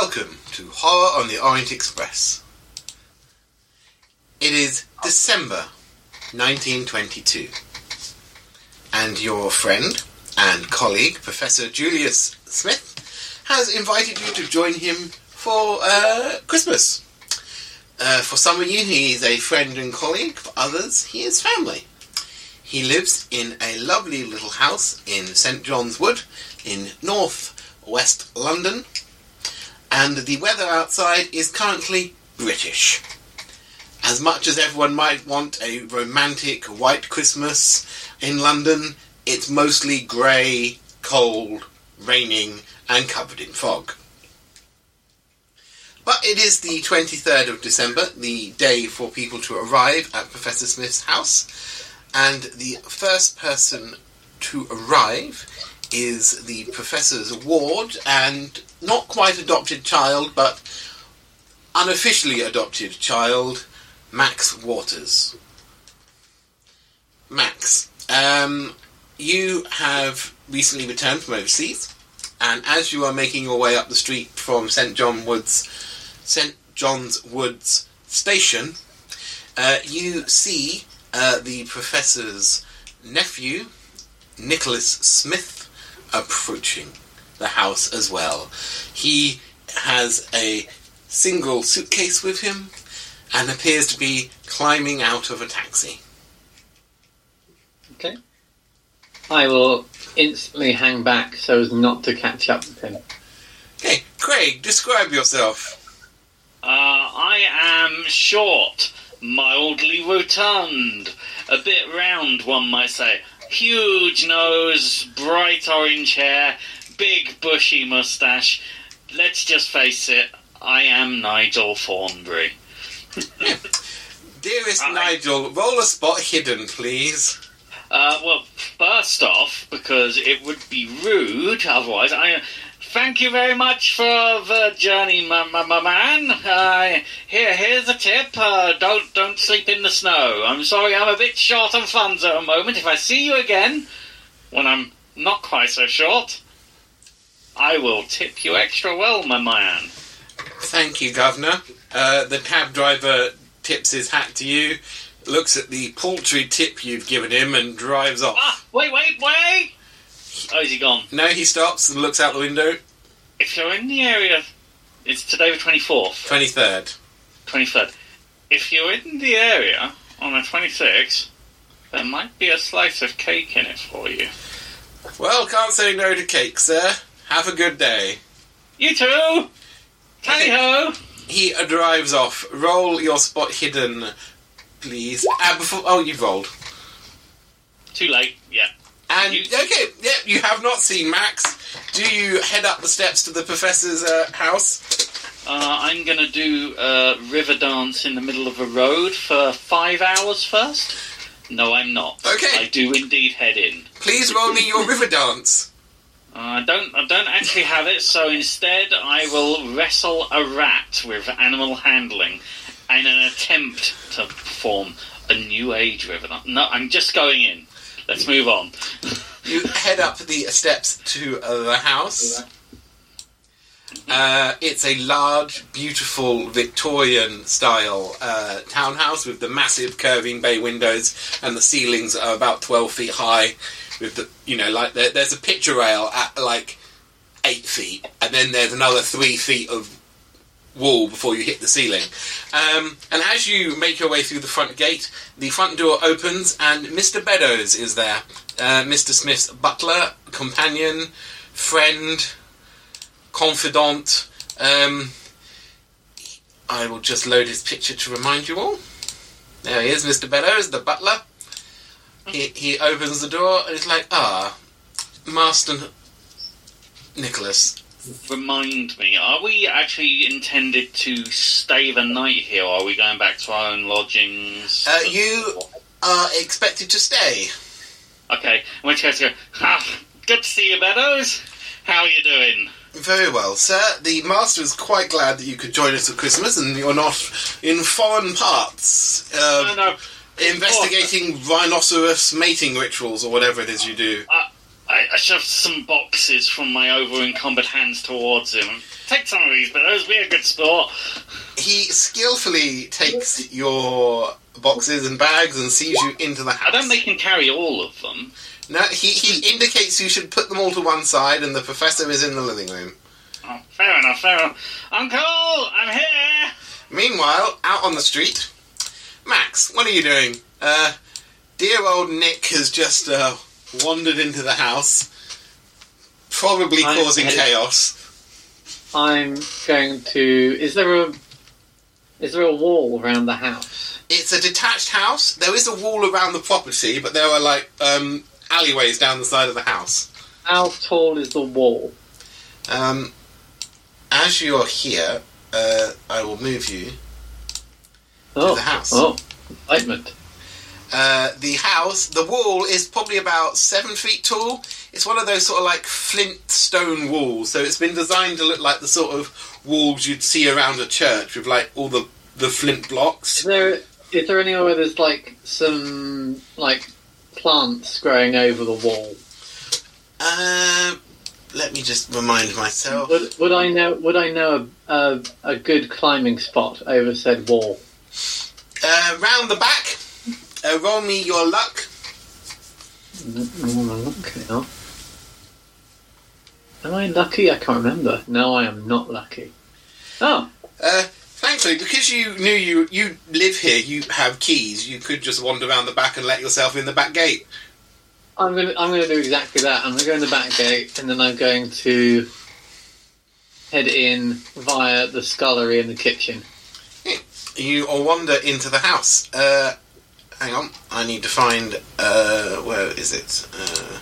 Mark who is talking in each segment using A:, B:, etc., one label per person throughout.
A: welcome to Horror on the Orient Express. It is December 1922, and your friend and colleague, Professor Julius Smith, has invited you to join him for uh, Christmas. Uh, for some of you, he is a friend and colleague. For others, he is family. He lives in a lovely little house in St John's Wood in north west London, and the weather outside is currently British. As much as everyone might want a romantic white Christmas in London, it's mostly grey, cold, raining, and covered in fog. But it is the 23rd of December, the day for people to arrive at Professor Smith's house, and the first person to arrive is the professor's ward and not quite adopted child, but unofficially adopted child, Max Waters. Max, um, you have recently returned from overseas, and as you are making your way up the street from St John Woods, St John's Woods station, uh, you see uh, the professor's nephew, Nicholas Smith, approaching the house as well. He has a single suitcase with him and appears to be climbing out of a taxi.
B: Okay. I will instantly hang back so as not to catch up with him.
A: Okay, Craig, describe yourself.
C: Uh, I am short, mildly rotund, a bit round, one might say. Huge nose, bright orange hair, big bushy moustache. Let's just face it, I am Nigel Thornbury.
A: Dearest
C: Aye.
A: Nigel, roll a spot hidden, please.
C: Uh, well, first off, because it would be rude otherwise, I thank you very much for the journey, my, my, my man. Uh, here, here's a tip. Uh, don't don't sleep in the snow. I'm sorry, I'm a bit short on funds at the moment. If I see you again, when I'm not quite so short, I will tip you extra well, my man.
A: Thank you, Governor. Uh, the cab driver tips his hat to you, looks at the paltry tip you've given him, and drives off.
C: Ah, wait, wait, wait! Oh, is he gone?
A: No, he stops and looks out the window.
C: If you're in the area, it's today the 24th.
A: 23rd.
C: 23rd. If you're in the area on the 26th, there might be a slice of cake in it for you.
A: Well, can't say no to cake, sir. Have a good day.
C: You too! Tally ho!
A: He drives off. Roll your spot hidden, please. Uh, before, oh, you've rolled.
C: Too late, yeah.
A: And
C: You-
A: okay, yeah, you have not seen Max. Do you head up the steps to the professor's uh, house?
C: Uh, I'm gonna do a river dance in the middle of a road for five hours first. No, I'm not.
A: Okay.
C: I do indeed head in.
A: Please roll me your river dance.
C: Uh, I don't. I don't actually have it, so instead I will wrestle a rat with animal handling in an attempt to perform a new age river. No, I'm just going in. Let's move on.
A: You head up the steps to uh, the house. Uh, it's a large, beautiful Victorian style uh, townhouse with the massive curving bay windows, and the ceilings are about twelve feet high. With the, you know, like there, there's a picture rail at like eight feet, and then there's another three feet of wall before you hit the ceiling. Um, and as you make your way through the front gate, the front door opens, and Mr. Beddoes is there. Uh, Mr. Smith's butler, companion, friend, confidant. Um, I will just load his picture to remind you all. There he is, Mr. Beddoes, the butler. He, he opens the door and he's like, ah, Master Nicholas.
C: Remind me, are we actually intended to stay the night here, or are we going back to our own lodgings?
A: Uh, you are expected to stay.
C: Okay, in which case, go, ah, good to see you, Meadows. How are you doing?
A: Very well, sir. The master is quite glad that you could join us at Christmas and you're not in foreign parts uh,
C: no, no,
A: investigating oh. rhinoceros mating rituals or whatever it is you do.
C: I, I shove some boxes from my over encumbered hands towards him. Take some of these, Beddoes. Be a good sport.
A: He skillfully takes your boxes and bags and sees you into the house.
C: I don't make him carry all of them.
A: No, he, he indicates you should put them all to one side, and the professor is in the living room.
C: Oh, fair enough, fair enough. Uncle, I'm here.
A: Meanwhile, out on the street, Max, what are you doing? Uh, dear old Nick has just uh, wandered into the house, probably
B: I'm
A: causing
B: headed-
A: chaos.
B: I'm going to. Is there a is there a wall around the house?
A: It's a detached house. There is a wall around the property, but there are like um, alleyways down the side of the house.
B: How tall is the wall?
A: Um, as you are here, uh, I will move you.
B: Oh,
A: the house.
B: Oh, excitement.
A: Uh, the house, the wall is probably about seven feet tall. It's one of those sort of like flint stone walls, so it's been designed to look like the sort of walls you'd see around a church with like all the the flint blocks.
B: Is there is there anywhere where there's like some like plants growing over the wall?
A: Um, let me just remind myself.
B: Would, would I know? Would I know a, a, a good climbing spot over said wall?
A: Uh, round the back, uh, roll me your luck.
B: Okay. oh. Am I lucky? I can't remember. No, I am not lucky. Oh,
A: Uh, thankfully, because you knew you you live here, you have keys. You could just wander around the back and let yourself in the back gate.
B: I'm gonna I'm gonna do exactly that. I'm gonna go in the back gate, and then I'm going to head in via the scullery and the kitchen.
A: You wander into the house. Uh, hang on, I need to find. Uh, where is it? Uh,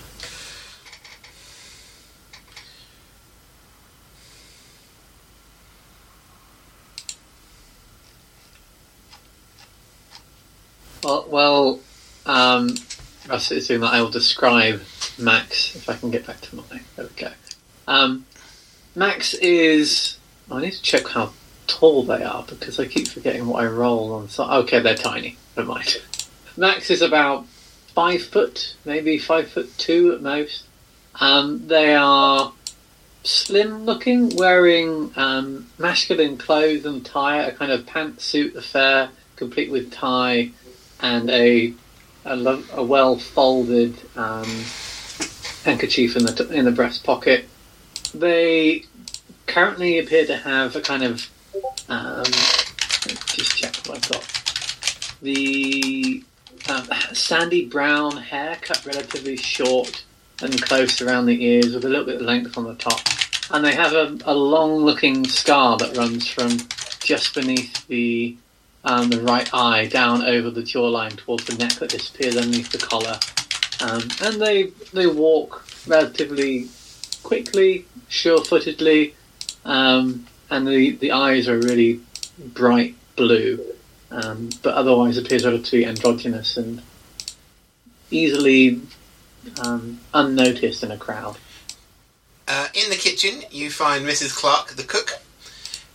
B: Well, well, um, doing that. I will describe Max if I can get back to my. There we go. Um, Max is. I need to check how tall they are because I keep forgetting what I roll on. So okay, they're tiny. Never mind. Max is about five foot, maybe five foot two at most. Um, they are slim looking, wearing um, masculine clothes and tie, a kind of pantsuit affair, complete with tie and a a, lo- a well folded um, handkerchief in the t- in the breast pocket. They currently appear to have a kind of um, just check what I've got. The um, sandy brown hair cut relatively short and close around the ears with a little bit of length on the top. And they have a, a long looking scar that runs from just beneath the um, the right eye down over the jawline towards the neck that disappears underneath the collar. Um, and they they walk relatively quickly, sure-footedly, um, and the, the eyes are really bright blue, um, but otherwise appears relatively androgynous and easily um, unnoticed in a crowd.
A: uh, in the kitchen, you find Mrs. Clark, the cook,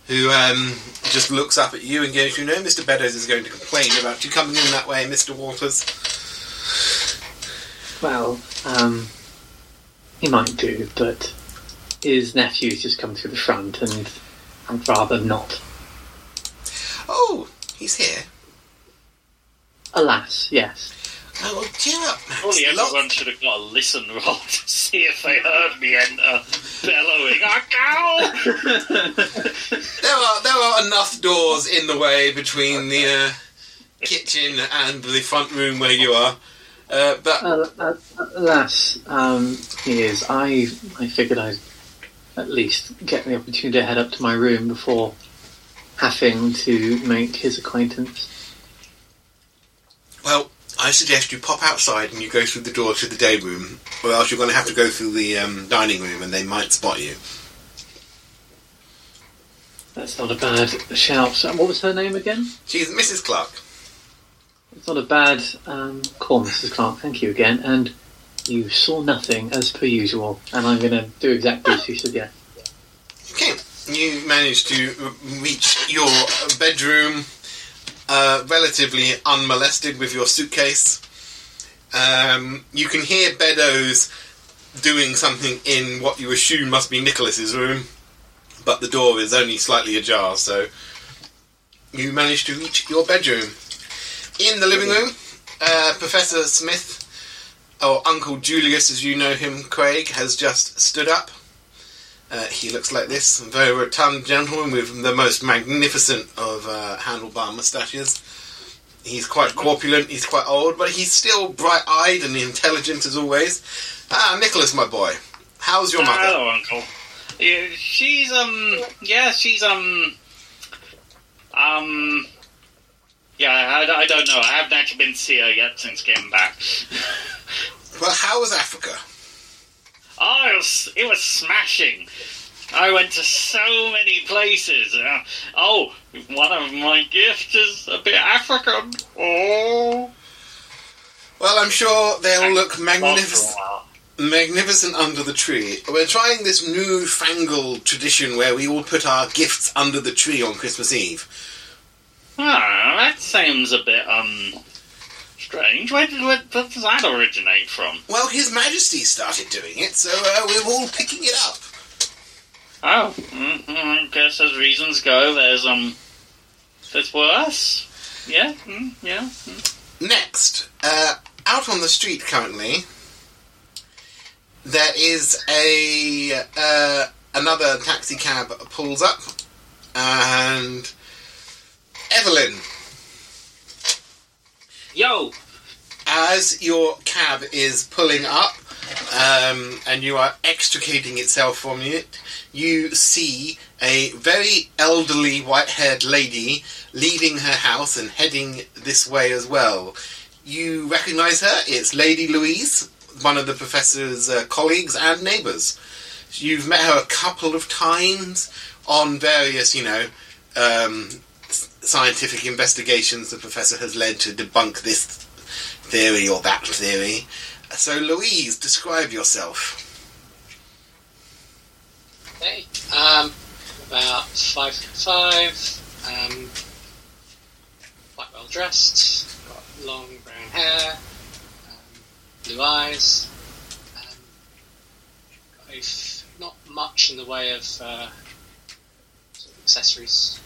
A: who um, just looks up at you and goes, "You know, Mr. Beddoes is going to complain about you coming in that way, Mr. Waters."
B: Well, um, he might do, but his nephew's just come through the front, and I'd rather not.
A: Oh, he's here.
B: Alas, yes.
A: Oh, well, cheer up, Max.
C: Surely
A: Lot-
C: everyone should have got a listen roll to see if they heard me enter, bellowing, "Uncle!"
A: There are there are enough doors in the way between the uh, kitchen and the front room where you are. Uh, but
B: Uh, uh, alas, um, he is. I I figured I'd at least get the opportunity to head up to my room before having to make his acquaintance.
A: well, I suggest you pop outside and you go through the door to the day room, or else you're going to have to go through the um, dining room and they might spot you.
B: That's not a bad shout. So What was her name again?
A: She's Mrs. Clark.
B: It's not a bad um, call, Mrs. Clark. Thank you again. And you saw nothing as per usual, and I'm going to do exactly as you suggested.
A: Okay, you managed to reach your bedroom uh, relatively unmolested with your suitcase. Um, you can hear Beddoes doing something in what you assume must be Nicholas's room, but the door is only slightly ajar, so you manage to reach your bedroom. In the living room, uh, Professor Smith, or Uncle Julius as you know him, Craig, has just stood up. Uh, he looks like this, a very rotund gentleman with the most magnificent of uh, handlebar moustaches. He's quite corpulent, he's quite old, but he's still bright-eyed and intelligent as always. Ah, Nicholas, my boy, how's your mother?
C: Hello, Uncle. Yeah, she's um, yeah, she's um, um, yeah. I, I don't know. I haven't actually been to see her yet since getting back.
A: Well, how was Africa?
C: Oh, it was, it was smashing. I went to so many places. Uh, oh, one of my gifts is a bit African. Oh,
A: Well, I'm sure they'll look magnificent, magnificent under the tree. We're trying this new-fangled tradition where we all put our gifts under the tree on Christmas Eve.
C: Ah, that seems a bit um strange. Where did where, does that originate from?
A: Well, His Majesty started doing it, so uh, we're all picking it up.
C: Oh, mm, mm, I guess as reasons go, there's um, there's worse. Yeah, mm, yeah. mm.
A: Next, uh, out on the street currently, there is a uh, another taxi cab pulls up, and Evelyn,
B: Yo,
A: as your cab is pulling up, um, and you are extricating itself from it, you see a very elderly white-haired lady leaving her house and heading this way as well. You recognise her? It's Lady Louise, one of the professor's uh, colleagues and neighbours. You've met her a couple of times on various, you know, um, scientific investigations the professor has led to debunk this theory or that theory. So, Louise, describe yourself.
D: Okay. Um, about five five. Um, quite well dressed. Got long brown hair. Um, blue eyes. Um, got not much in the way of uh, sort of accessories.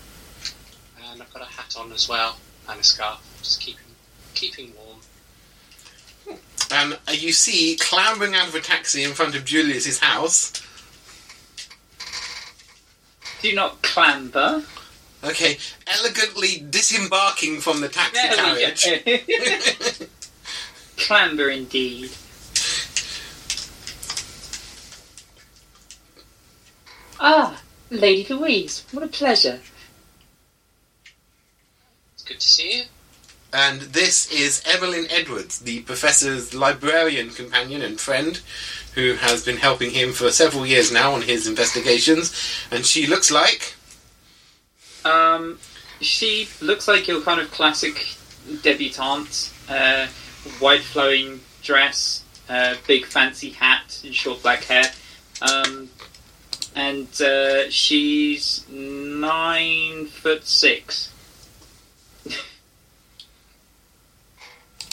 D: And I've got a hat on as well and a scarf, just keeping keeping warm.
A: And uh, you see, clambering out of a taxi in front of Julius's house.
E: Do not clamber.
A: Okay, elegantly disembarking from the taxi
E: There
A: carriage.
E: clamber indeed. Ah, Lady Louise, what a pleasure.
D: Good to see you.
A: And this is Evelyn Edwards, the professor's librarian companion and friend, who has been helping him for several years now on his investigations. And she looks like.
E: Um, she looks like your kind of classic debutante. Uh, white flowing dress, uh, big fancy hat, and short black hair. Um, and uh, she's nine foot six.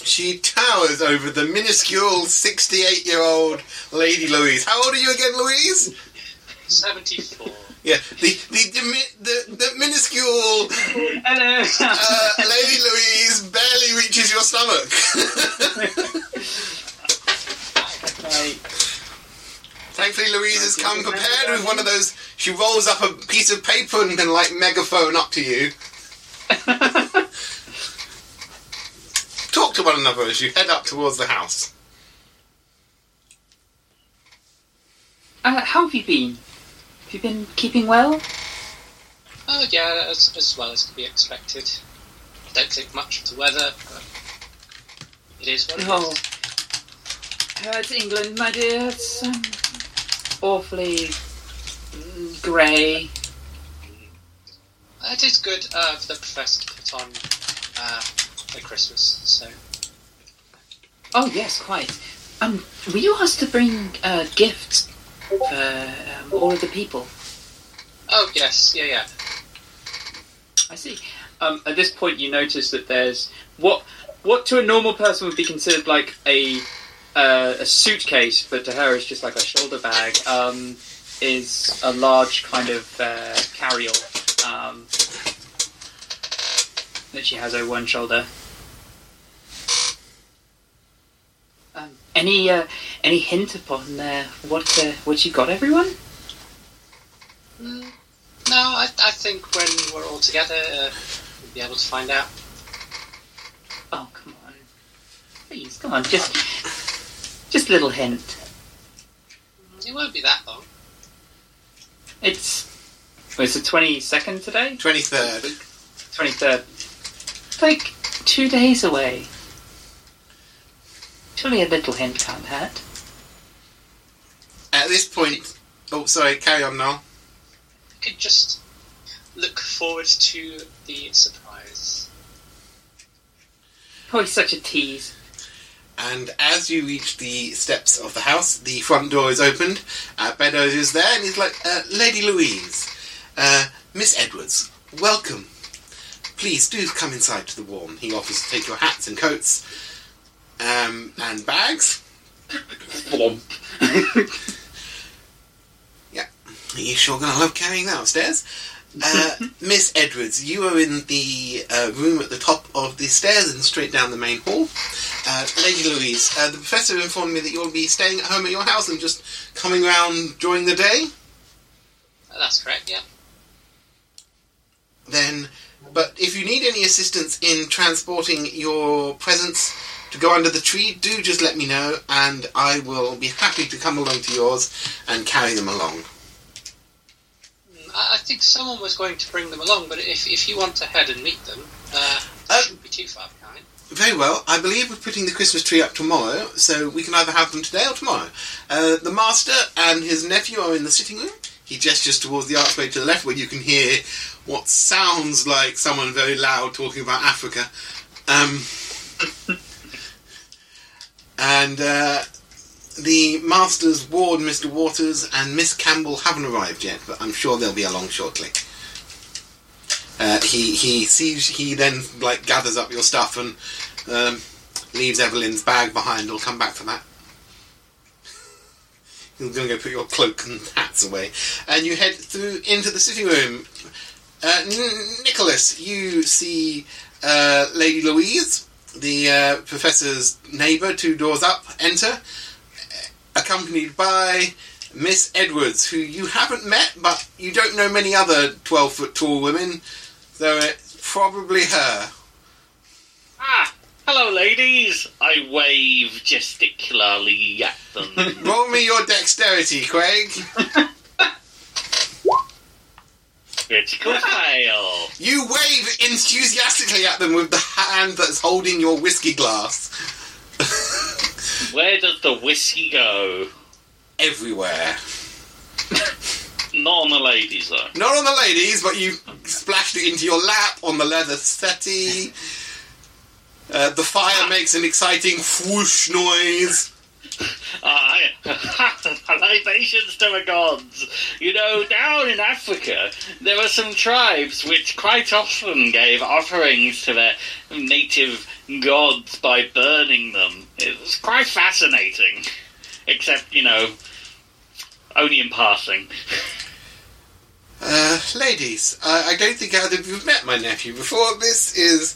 A: She towers over the minuscule 68 year old Lady Louise. How old are you again, Louise?
D: Seventy four.
A: Yeah, the the dimi- the, the minuscule
E: Hello.
A: uh, Lady Louise barely reaches your stomach.
E: Right.
A: Thankfully, Louise has come prepared with one of those. She rolls up a piece of paper and then, like, megaphone up to you. Talk to one another as you head up towards the house.
E: Uh, how have you been? Have you been keeping well?
D: Oh yeah, as, as well as could be expected. I don't think much of the weather, but it is what it is.
E: Oh, uh, it's England, my dear. It's um, awfully mm, grey.
D: Uh, It is good uh, for the professor to put on uh, Christmas. So
E: Oh yes, quite. Um, were you asked to bring uh, gifts for um, all of the people?
D: oh yes, yeah, yeah.
E: I see. Um, at this point, you notice that there's what what to a normal person would be considered like a uh, a suitcase, but to her it's just like a shoulder bag, um, is a large kind of uh, carry-all um, that she has over one shoulder. Um, any uh, any hint upon uh, what uh, what she got everyone?
D: Mm, no, I, I think when we're all together, uh, we'll be able to find out.
E: Oh come on, please come on, just just a little hint.
D: It won't be that long.
E: It's well, it's the twenty second today,
A: 23rd.
E: twenty third. Like two days away. Surely a little hint can't hurt.
A: At this point, oh, sorry, carry on, now.
D: You could just look forward to the surprise.
E: Oh, he's such a tease.
A: And as you reach the steps of the house, the front door is opened. Uh, Beddoes is there, and he's like, uh, Lady Louise, uh, Miss Edwards, welcome. Please do come inside to the warm. He offers to take your hats and coats um, and bags.
E: Blomp.
A: Are you sure going to love carrying that upstairs? Uh, Miss Edwards, you are in the uh, room at the top of the stairs and straight down the main hall. Uh, Lady Louise, uh, the professor informed me that you'll be staying at home at your house and just coming round during the day.
D: That's correct, yeah.
A: Then, but if you need any assistance in transporting your presents to go under the tree, do just let me know, and I will be happy to come along to yours and carry them along.
D: I, I think someone was going to bring them along, but if, if you want to head and meet them, uh,
A: Uh,
D: shouldn't be too far behind.
A: Very well. I believe we're putting the Christmas tree up tomorrow, so we can either have them today or tomorrow. Uh, the master and his nephew are in the sitting room. He gestures towards the archway to the left, where you can hear what sounds like someone very loud talking about Africa. Um, and uh, the master's ward, Mr. Waters, and Miss Campbell haven't arrived yet, but I'm sure they'll be along shortly. Uh, he he sees he then like gathers up your stuff and um, leaves Evelyn's bag behind. I'll come back for that. You're going to go put your cloak and hats away, and you head through into the sitting room. Uh, N- Nicholas, you see uh, Lady Louise, the uh, professor's neighbour, two doors up. Enter, accompanied by Miss Edwards, who you haven't met, but you don't know many other twelve foot tall women, so it's probably her.
C: Ah, hello, ladies. I wave gesticularly at them.
A: Roll me your dexterity, Craig.
C: Critical fail.
A: You wave enthusiastically at them with the hand that's holding your whiskey glass.
C: Where does the whiskey go?
A: Everywhere.
C: Not on the ladies, though.
A: Not on the ladies, but you splashed it into your lap on the leather settee. Uh, the fire makes an exciting whoosh noise.
C: Libations to the gods. You know, down in Africa, there were some tribes which quite often gave offerings to their native gods by burning them. It was quite fascinating. Except, you know, only in passing.
A: Uh, ladies, I, I don't think either of you have met my nephew before. This is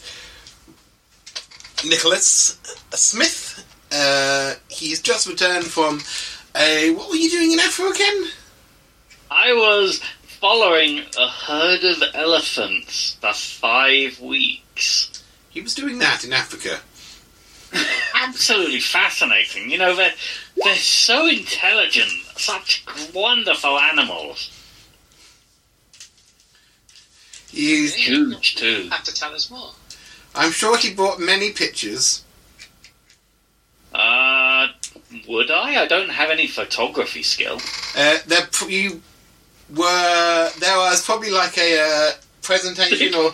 A: Nicholas Smith. Uh, he's just returned from a. What were you doing in Africa again?
C: I was following a herd of elephants for five weeks.
A: He was doing that in Africa.
C: Absolutely fascinating. You know, they're, they're so intelligent, such wonderful animals.
A: He's,
C: Huge, too.
D: Have to tell us more.
A: I'm sure he brought many pictures.
C: Uh, would I? I don't have any photography skill.
A: Uh, there, you were there was probably like a uh, presentation or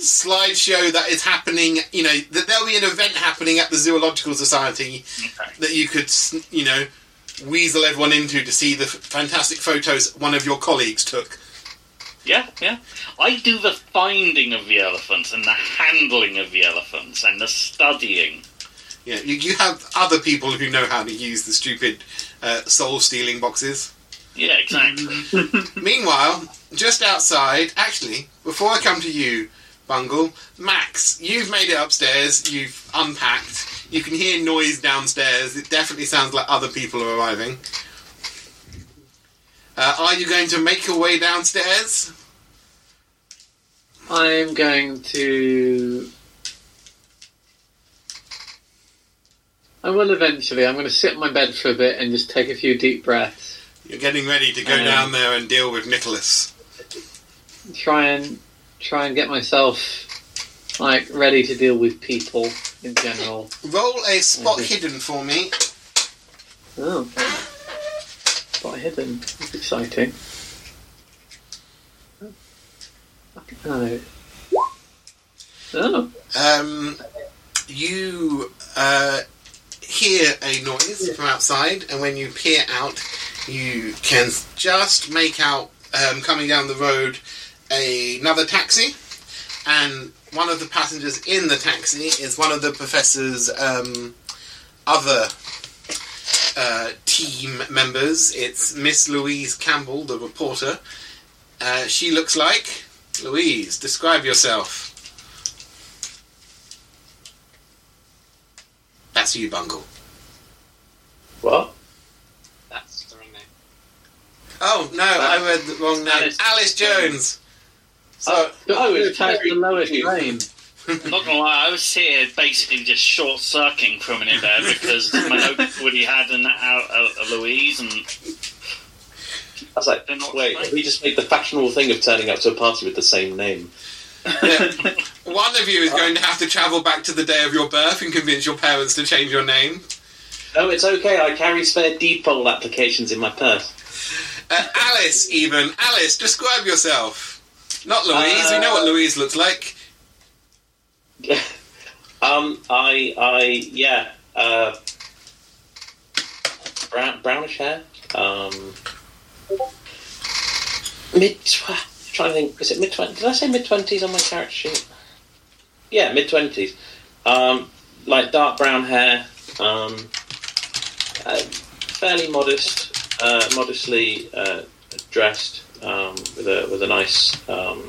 A: slideshow that is happening. You know, that there'll be an event happening at the Zoological Society
C: Okay.
A: that you could, you know, weasel everyone into to see the fantastic photos one of your colleagues took.
C: Yeah, yeah. I do the finding of the elephants and the handling of the elephants and the studying.
A: You know, you, you have other people who know how to use the stupid uh, soul stealing boxes.
C: Yeah, exactly.
A: Meanwhile, just outside, actually, before I come to you, Bungle, Max, you've made it upstairs, you've unpacked, you can hear noise downstairs, it definitely sounds like other people are arriving. Uh, are you going to make your way downstairs?
B: I'm going to. I will eventually. I'm going to sit in my bed for a bit and just take a few deep breaths.
A: You're getting ready to go
B: Um,
A: down there and deal with Nicholas.
B: Try and try and get myself like ready to deal with people in general.
A: Roll a spot
B: Mhm.
A: hidden for me.
B: Oh, spot hidden. That's exciting. Oh. Oh.
A: Um, you uh, hear a noise from outside, and when you peer out, you can just make out um, coming down the road another taxi, and one of the passengers in the taxi is one of the professor's um, other uh, team members. It's Miss Louise Campbell, the reporter. Uh, she looks like Louise. Describe yourself. That's you, Bungle.
F: What?
D: That's the wrong name.
A: Oh no, I read the wrong name. Alice,
E: Alice
A: Jones. So
F: Oh,
B: Oh,
F: it's
B: it's has the lowest
F: cute.
B: name.
C: I'm not gonna lie, I was here basically just short circuiting for a minute there because my notes already had an out uh, Louise and
F: I was like,
C: They're not
F: wait, we just made the fashionable thing of turning up to a party with the same name.
A: one of you is going to have to travel back to the day of your birth and convince your parents to change your name.
F: No, it's okay. I carry spare deed poll applications in my purse.
A: Uh, Alice, even Alice, describe yourself. Not Louise. we know what
F: Uh,
A: Louise looks like.
F: um, I, I, yeah, uh, brown, brownish hair. Um, mid. Trying to think. Is it mid twenties? Did I say mid twenties on my character sheet? Yeah, mid twenties. Um, like dark brown hair. Um, uh, fairly modest, uh, modestly uh, dressed, um, with a with a nice, um,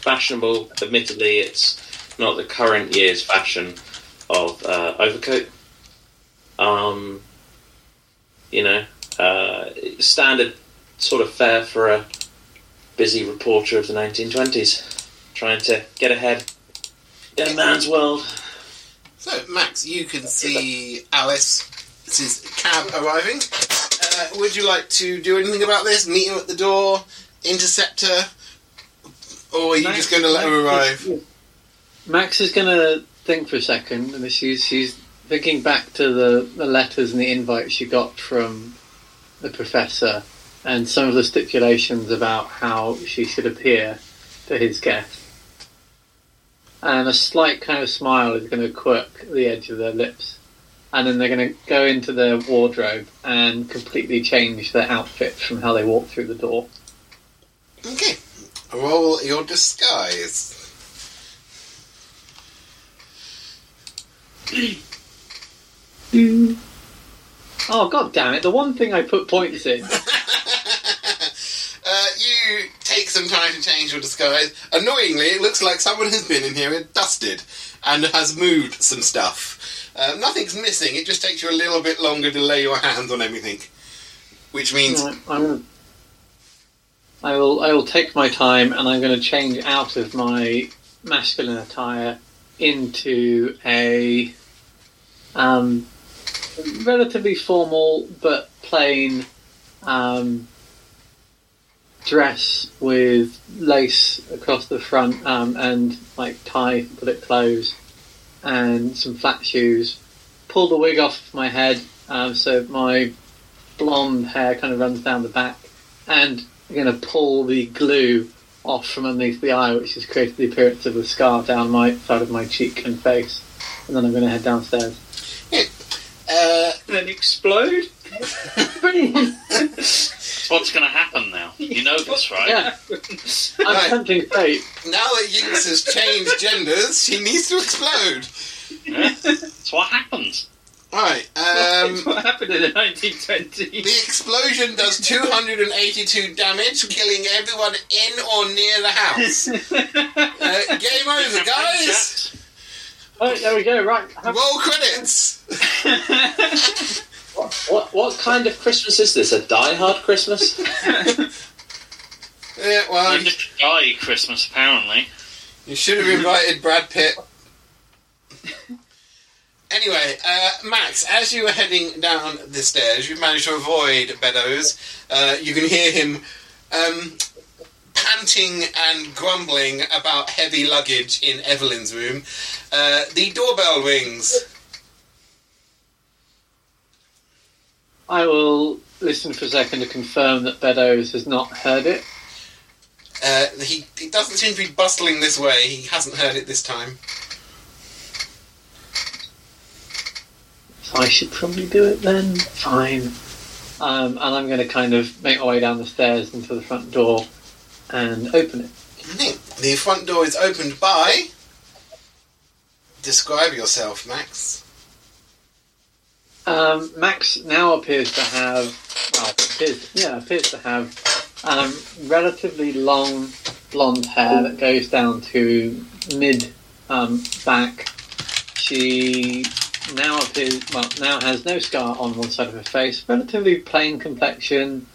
F: fashionable. Admittedly, it's not the current year's fashion of uh, overcoat. Um, you know, uh, standard sort of fare for a busy reporter of the 1920s, trying to get ahead in a man's world.
A: So, Max, you can see Alice. This is cab arriving. Uh, would you like to do anything about this? Meet her at the door, intercept her, or are you
B: Max-
A: just going to let her
B: Max-
A: arrive?
B: Max is going to think for a second, and she's she's thinking back to the, the letters and the invites she got from the professor, and some of the stipulations about how she should appear to his guest. And a slight kind of smile is going to quirk the edge of their lips, and then they're going to go into their wardrobe and completely change their outfit from how they walk through the door.
A: Okay. Roll your disguise. Hmm.
B: Oh god damn it! The one thing I put points in.
A: uh, you take some time to change your disguise. Annoyingly, it looks like someone has been in here and dusted and has moved some stuff. Uh, nothing's missing. It just takes you a little bit longer to lay your hands on everything, which means
B: Right, I'm I will. I will take my time, and I'm going to change out of my masculine attire into a um, relatively formal but plain um, dress with lace across the front um, and like tie it clothes and some flat shoes. Pull the wig off my head um, so my blonde hair kind of runs down the back, and I'm going to pull the glue off from underneath the eye, which has created the appearance of a scar down my side of my cheek and face. And then I'm going to head downstairs.
A: Uh,
E: And then explode?
C: What's going to happen now. You know this, right?
B: yeah, I'm
A: Right.
B: tempting fate.
A: now that Yinks has changed genders, she needs to explode.
C: Yeah, that's what happens.
A: Right. Um,
E: That's what happened in the 1920s.
A: the explosion does 282 damage, killing everyone in or near the house. Uh, game over, guys.
B: Oh, there we go. Right. Have-
A: Roll credits.
F: What, what what kind of Christmas is this? A Die Hard Christmas?
A: Yeah, well,
C: It's just die Christmas, apparently.
A: you should have invited Brad Pitt. Anyway, uh, Max, as you were heading down the stairs, you managed to avoid Beddoes. Uh, you can hear him um, panting and grumbling about heavy luggage in Evelyn's room. Uh, the doorbell rings.
B: I will listen for a second to confirm that Beddoes has not heard it.
A: Uh, he, he doesn't seem to be bustling this way. He hasn't heard it this time.
B: So I should probably do it then. Fine. Um, and I'm going to kind of make my way down the stairs into the front door and open it.
A: The front door is opened by. Describe yourself, Max.
B: Um, Max now appears to have, well, appears, yeah, appears to have um, relatively long blonde hair that goes down to mid um, back. She now appears, well, now has no scar on one side of her face, relatively plain complexion.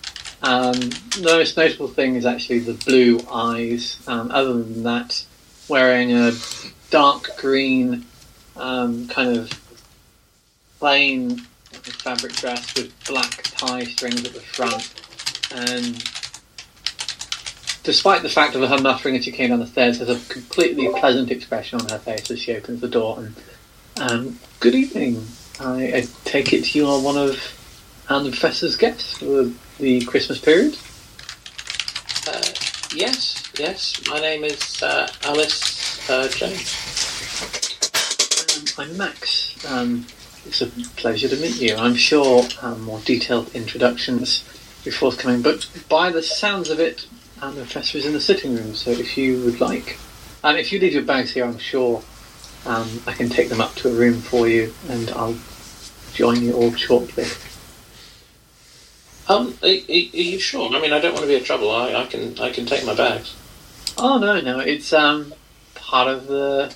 B: Um, the most notable thing is actually the blue eyes. Um, other than that, wearing a dark green um, kind of plain fabric dress with black tie strings at the front. And despite the fact of her muttering as she came down the stairs, has a completely pleasant expression on her face as she opens the door. And um, good evening. I, I take it you are one of the professor's guests for Christmas period.
F: Uh, yes, yes. My name is uh, Alice uh, Jones.
B: Um, I'm Max. Um, it's a pleasure to meet you. I'm sure um, more detailed introductions will be forthcoming, but by the sounds of it, um, the professor is in the sitting room, so if you would like. And if you leave your bags here, I'm sure um, I can take them up to a room for you, and I'll join you all shortly.
F: Um, are, are are you sure? I mean, I don't want to be in trouble. I, I can I can take my bags.
B: Oh, no, no, it's um, part of the.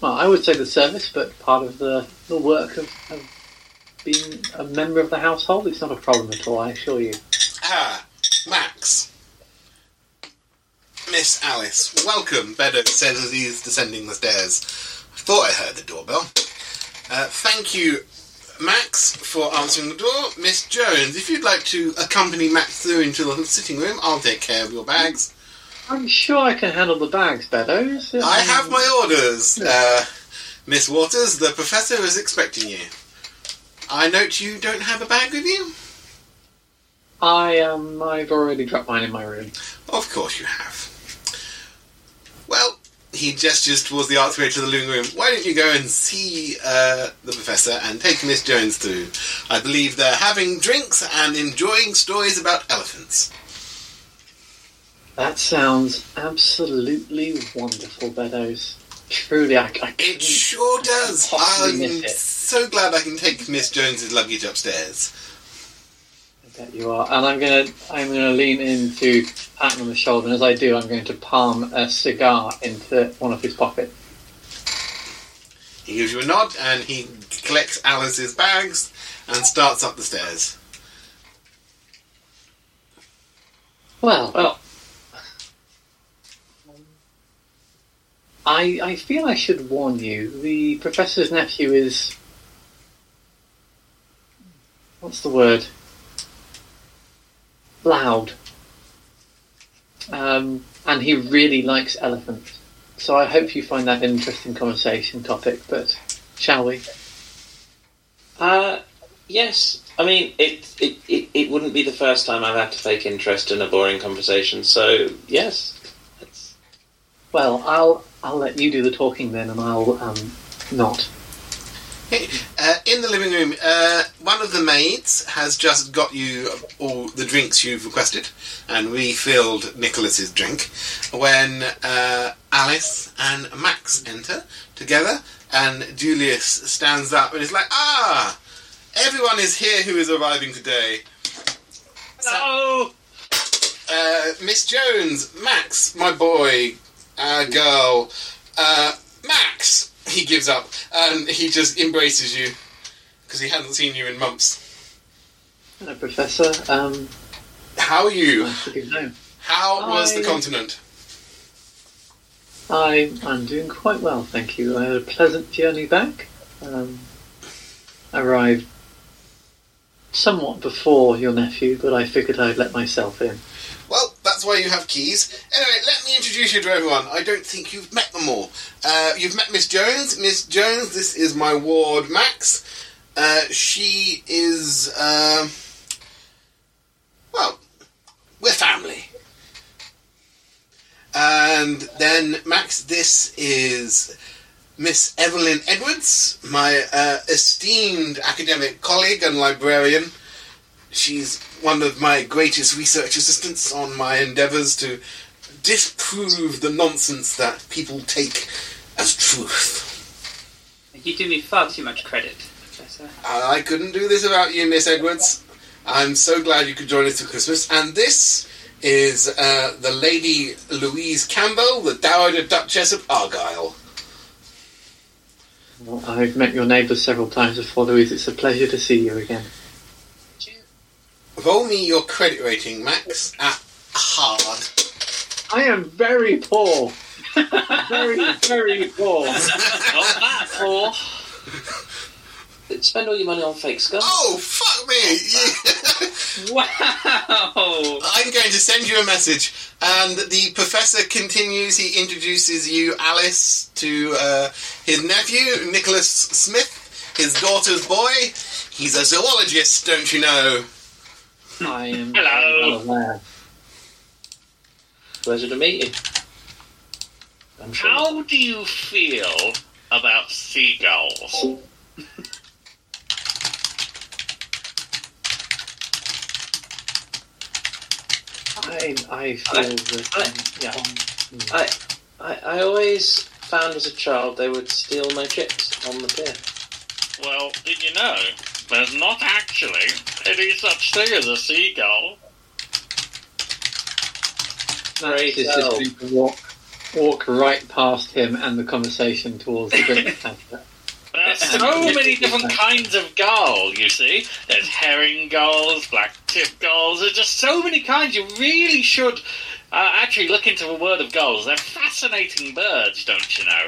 B: Well, I would say the service, but part of the, the work of, of being a member of the household. It's not a problem at all, I assure you.
A: Ah, Max. Miss Alice, welcome, Beddoes says as he's descending the stairs. I thought I heard the doorbell. Uh, thank you, Max, for answering the door. Miss Jones, if you'd like to accompany Max through into the sitting room, I'll take care of your bags.
B: I'm sure I can handle the bags, Beddoes.
A: I have my orders. Uh, Miss Waters, the professor is expecting you. I note you don't have a bag with you?
B: I um, I've already dropped mine in my room.
A: Of course you have. Well, he gestures towards the archway to the living room. Why don't you go and see uh, the professor and take Miss Jones through? I believe they're having drinks and enjoying stories about elephants.
B: That sounds absolutely wonderful, Beddoes. Truly, I, I
A: It sure does. I'm
B: it.
A: so glad I can take Miss Jones's luggage upstairs.
B: Bet you are. And I'm gonna I'm gonna lean into pat on the shoulder, and as I do, I'm going to palm a cigar into one of his pockets.
A: He gives you a nod and he collects Alice's bags and starts up the stairs.
B: Well,
F: Well,
B: I I feel I should warn you. The professor's nephew is what's the word? Loud. Um, and he really likes elephants. So I hope you find that an interesting conversation topic. But shall we?
F: uh, yes. I mean, it, it, it, it wouldn't be the first time I've had to fake interest in a boring conversation. So yes, It's-
B: Well, I'll I'll let you do the talking then, and I'll um not.
A: Uh, in the living room, uh, one of the maids has just got you all the drinks you've requested and refilled Nicholas's drink when uh, Alice and Max enter together and Julius stands up and is like, Ah! Everyone is here who is arriving today.
C: Hello.
A: Uh, Miss Jones, Max, my boy, uh, girl, uh, Max. He gives up and he just embraces you because he hasn't seen you in months.
B: Hello, Professor. Um,
A: How are you?
B: nice to be.
A: How was the continent?
B: I, I'm doing quite well, thank you. I had a pleasant journey back. Um, arrived somewhat before your nephew, but I figured I'd let myself in.
A: Well, that's why you have keys. Anyway, let me introduce you to everyone. I don't think you've met them all. Uh, you've met Miss Jones. Miss Jones, this is my ward, Max. Uh, she is, um, well, we're family. And then, Max, this is Miss Evelyn Edwards, my uh, esteemed academic colleague and librarian. She's one of my greatest research assistants on my endeavours to disprove the nonsense that people take as truth.
E: You do me far too much credit, Professor.
A: I couldn't do this without you, Miss Edwards. I'm so glad you could join us for Christmas. And this is uh, the Lady Louise Campbell, the Dowager Duchess of Argyll.
B: Well, I've met your neighbours several times before, Louise. It's a pleasure to see you again.
A: Roll me your credit rating, Max, at hard.
B: I am very poor. very, very poor.
C: Not that poor.
F: Spend all your money on fake skulls.
A: Oh, fuck me!
E: Wow!
A: I'm going to send you a message. And the professor continues. He introduces you, Alice, to uh, his nephew, Nicholas Smith, his daughter's boy. He's a zoologist, don't you know?
B: I am
C: Hello.
B: well aware.
F: Pleasure to meet you. I'm sure.
C: How do you feel about seagulls?
B: I, I feel that.
F: I-
B: yeah. Mm.
F: I, I, I always found as a child they would steal my chips on the pier.
C: Well, did you know? There's not actually any such thing as a seagull.
F: Great
B: Max is just going to walk, walk right past him and the conversation towards the drink counter.
C: There's so many different kinds of gull, you see. There's herring gulls, black tip gulls. There's just so many kinds. You really should uh, actually look into the word of gulls. They're fascinating birds, don't you know?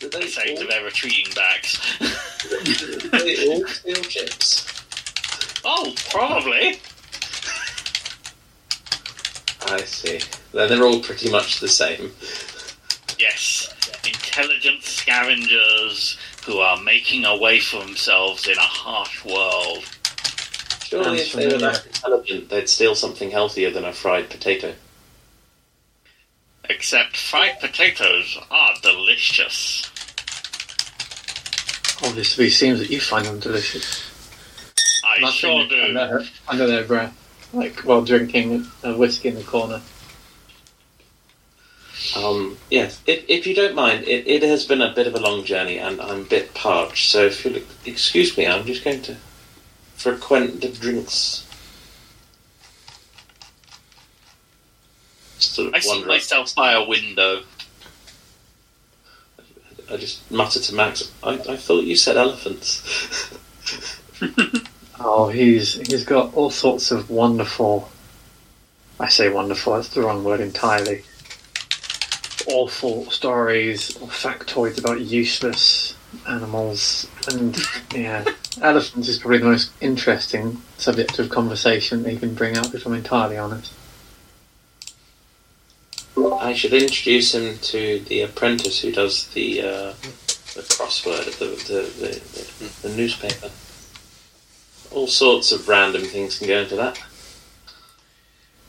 F: Do
C: They
F: they,
C: say to their retreating backs.
F: they all steal chips?
C: oh, probably.
F: I see. Then they're all pretty much the same.
C: Yes, intelligent scavengers who are making a way for themselves in a harsh world.
F: Surely
B: Sounds
F: if they were that intelligent, they'd steal something healthier than a fried potato.
C: Except fried potatoes are delicious.
B: Obviously, it seems that you find them delicious.
C: I
B: Nothing
C: sure do.
B: Under, under their breath, like while drinking a whiskey in the corner.
F: Um, yes, if, if you don't mind, it, it has been a bit of a long journey and I'm a bit parched, so if you'll excuse me, I'm just going to frequent the drinks. Sort of
C: I see myself by a window.
F: I just muttered to Max, I, I thought you said elephants.
B: Oh, he's he's got all sorts of wonderful. I say wonderful. That's the wrong word entirely. Awful stories or factoids about useless animals, and yeah, elephants is probably the most interesting subject of conversation that he can bring up. If I'm entirely honest.
F: I should introduce him to the apprentice who does the uh, the crossword of the the, the, the, the newspaper. All sorts of random things can go into that.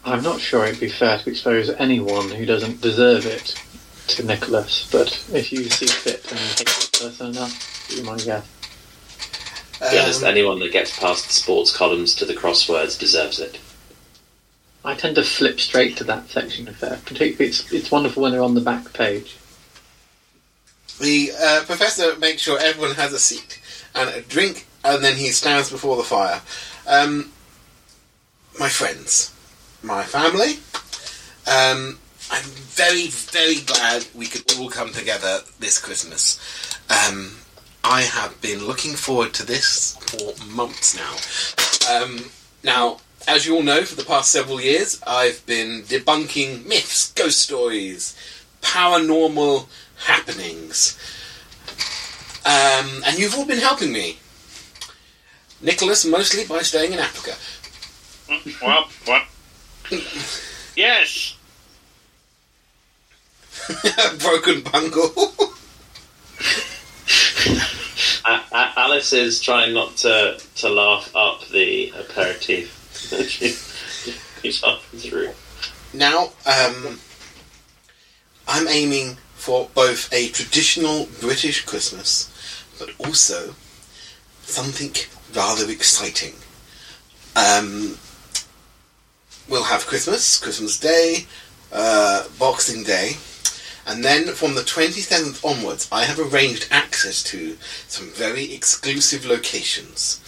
B: I'm not sure it'd be fair to expose anyone who doesn't deserve it to Nicholas, but if you see fit and hate this person enough, you might guess.
F: To be honest, anyone that gets past the sports columns to the crosswords deserves it.
B: I tend to flip straight to that section of there. Particularly, it's it's wonderful when they're on the back page.
A: The uh, professor makes sure everyone has a seat and a drink, and then he stands before the fire. Um, my friends, my family, um, I'm very, very glad we could all come together this Christmas. Um, I have been looking forward to this for months now. Um, now, as you all know, for the past several years, I've been debunking myths, ghost stories, paranormal happenings. Um, and you've all been helping me. Nicholas, mostly by staying in Africa.
C: What? What? Yes.
A: Broken bungle.
F: A- A- Alice is trying not to, to laugh up the aperitif. She's halfway through.
A: now, um, I'm aiming for both a traditional British Christmas, but also something rather exciting. Um, we'll have Christmas, Christmas Day, uh, Boxing Day, and then from the 27th onwards, I have arranged access to some very exclusive locations.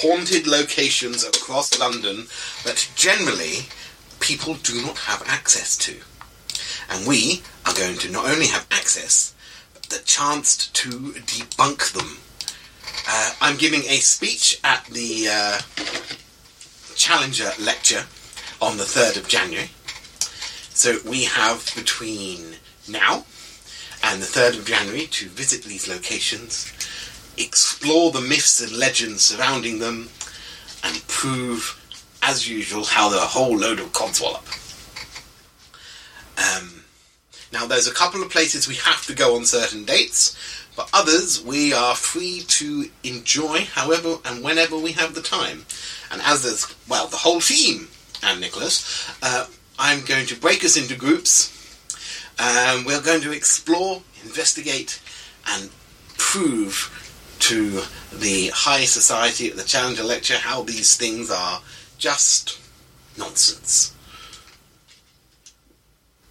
A: Haunted locations across London that generally people do not have access to. And we are going to not only have access, but the chance to debunk them. Uh, I'm giving a speech at the uh, Challenger lecture on the 3rd of January. So we have between now and the 3rd of January to visit these locations, explore the myths and legends surrounding them, and prove, as usual, how they're a whole load of codswallop. Um, now, there's a couple of places we have to go on certain dates, but others we are free to enjoy however and whenever we have the time. And as there's, well, the whole team, and Nicholas, uh, I'm going to break us into groups. Um, we're going to explore, investigate, and prove to the high society at the Challenger Lecture how these things are just nonsense.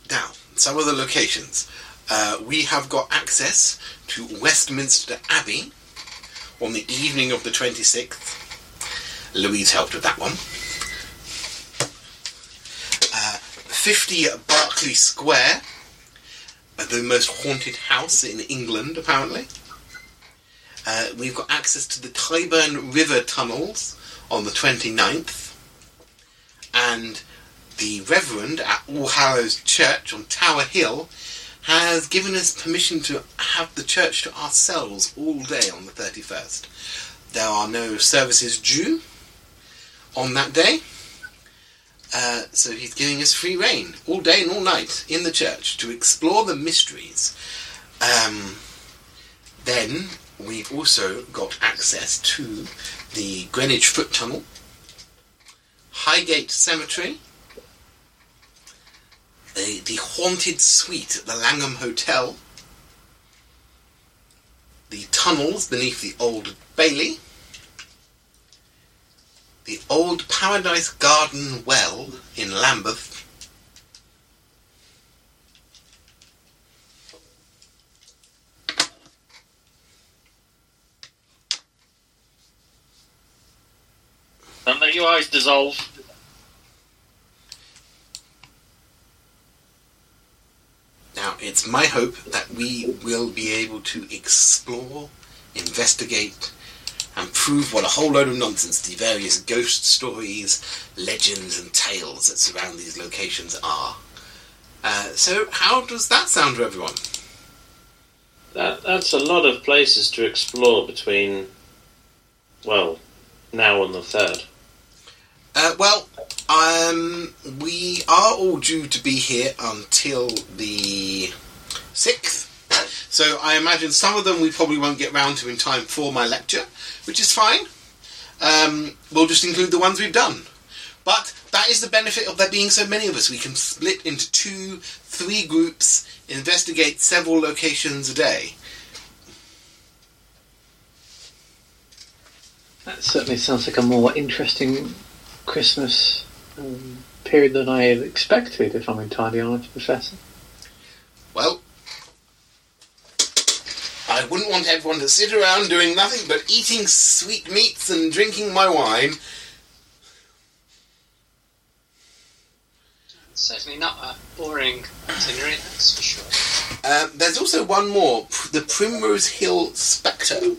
A: Now, some of the locations. Uh, we have got access to Westminster Abbey on the evening of the 26th. Louise helped with that one. Uh, 50 Berkeley Square, the most haunted house in England, apparently. Uh, we've got access to the Tyburn River tunnels on the 29th. And the Reverend at All Hallows Church on Tower Hill has given us permission to have the church to ourselves all day on the 31st. There are no services due on that day. Uh, so he's giving us free reign all day and all night in the church to explore the mysteries. Um, then we've also got access to the Greenwich Foot Tunnel, Highgate Cemetery, the, the haunted suite at the Langham Hotel, the tunnels beneath the Old Bailey, the Old Paradise Garden Well in Lambeth,
C: Don't let your eyes dissolve.
A: Now, it's my hope that we will be able to explore, investigate, and prove what a whole load of nonsense the various ghost stories, legends, and tales that surround these locations are. Uh, so, how does that sound to everyone?
F: That, that's a lot of places to explore between, well, now and the third.
A: Uh, well, um, we are all due to be here until the 6th. So I imagine some of them we probably won't get round to in time for my lecture, which is fine. Um, we'll just include the ones we've done. But that is the benefit of there being so many of us. We can split into two three groups investigate several locations a day.
B: That certainly sounds like a more interesting Christmas um, period than I had expected, if I'm entirely honest, Professor.
A: Well, I wouldn't want everyone to sit around doing nothing but eating sweetmeats and drinking my wine.
D: Certainly not a boring itinerary, that's for sure.
A: Uh, there's also one more, the Primrose Hill Spectre.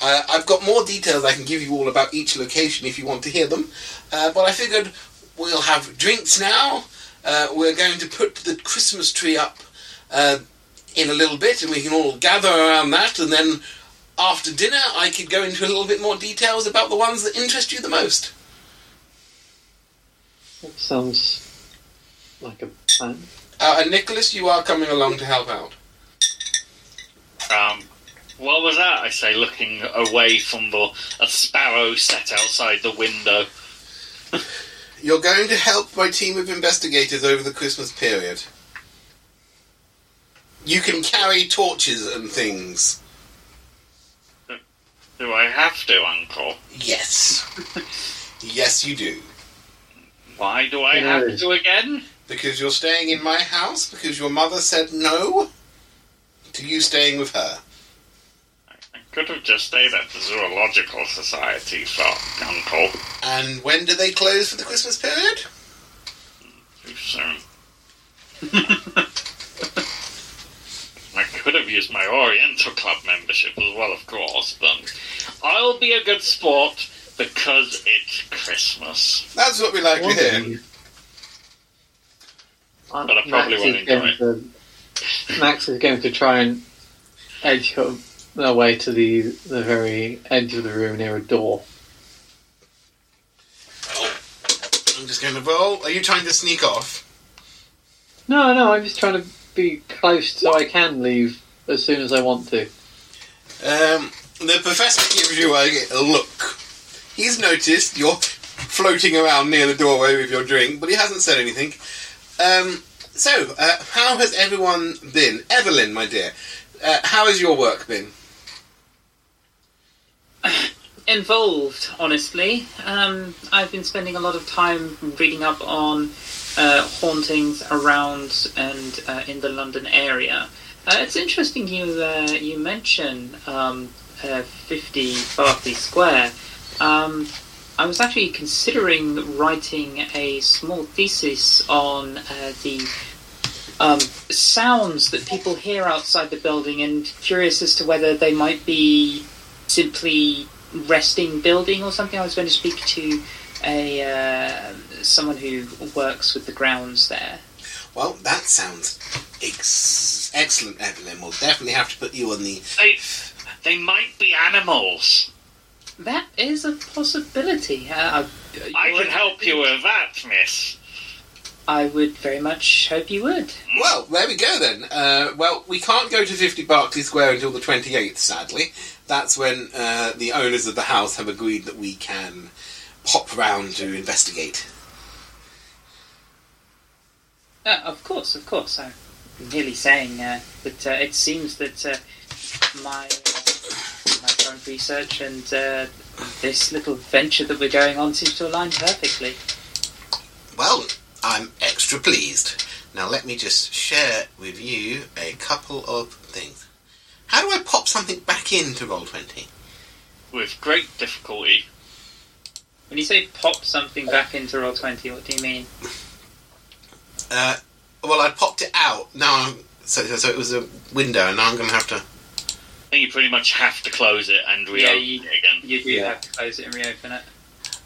A: Uh, I've got more details I can give you all about each location if you want to hear them. Uh, but I figured we'll have drinks now. Uh, we're going to put the Christmas tree up uh, in a little bit, and we can all gather around that. And then after dinner, I could go into a little bit more details about the ones that interest you the most.
B: That sounds like a plan.
A: Uh, and Nicholas, you are coming along to help out.
C: Um, what was that? I say, looking away from the a sparrow set outside the window.
A: You're going to help my team of investigators over the Christmas period. You can carry torches and things.
C: Do I have to, Uncle?
A: Yes. yes, you do.
C: Why do I have to again?
A: Because you're staying in my house because your mother said no to you staying with her.
C: I could have just stayed at the Zoological Society for Uncle.
A: And when do they close for the Christmas period?
C: Too soon. I could have used my Oriental Club membership as well, of course, but I'll be a good sport because it's Christmas.
A: That's what we like to hear.
C: But I probably
B: Max
C: won't
B: is going to, Max is going to try and edge their way to the the very edge of the room near a door.
A: I'm just going to roll. Are you trying to sneak off?
B: No, no, I'm just trying to be close so I can leave as soon as I want to.
A: Um, the professor gives you a, a look. He's noticed you're floating around near the doorway with your drink, but he hasn't said anything. Um, so, uh, how has everyone been? Evelyn, my dear, uh, how has your work been?
E: involved, honestly. Um, I've been spending a lot of time reading up on uh, hauntings around and uh, in the London area. Uh, it's interesting you uh, you mention um, uh, 50 Berkeley Square. Um, I was actually considering writing a small thesis on uh, the um, sounds that people hear outside the building, and curious as to whether they might be simply resting building or something. I was going to speak to a uh, someone who works with the grounds there.
A: Well, that sounds ex- excellent, Evelyn. We'll definitely have to put you on the.
C: They, they might be animals.
E: That is a possibility. Uh,
C: I can help you with that, miss.
E: I would very much hope you would.
A: Well, there we go then. Uh, well, we can't go to 50 Berkeley Square until the 28th, sadly. That's when uh, the owners of the house have agreed that we can pop round to investigate.
E: Uh, of course, of course. I'm merely saying uh, that uh, it seems that uh, my uh, my current research and uh, this little venture that we're going on seems to align perfectly.
A: Well, I'm extra pleased. Now, let me just share with you a couple of things. How do I pop something back into Roll20?
C: With great difficulty.
E: When you say pop something back into roll twenty, what do you mean?
A: Uh, well, I popped it out. Now, I'm, so, so it was a window, and now I'm going to have to.
C: I think you pretty much have to close it and
E: Yeah,
C: reopen
E: you-
C: it again.
E: You do
F: Yeah.
E: have to close it and reopen it.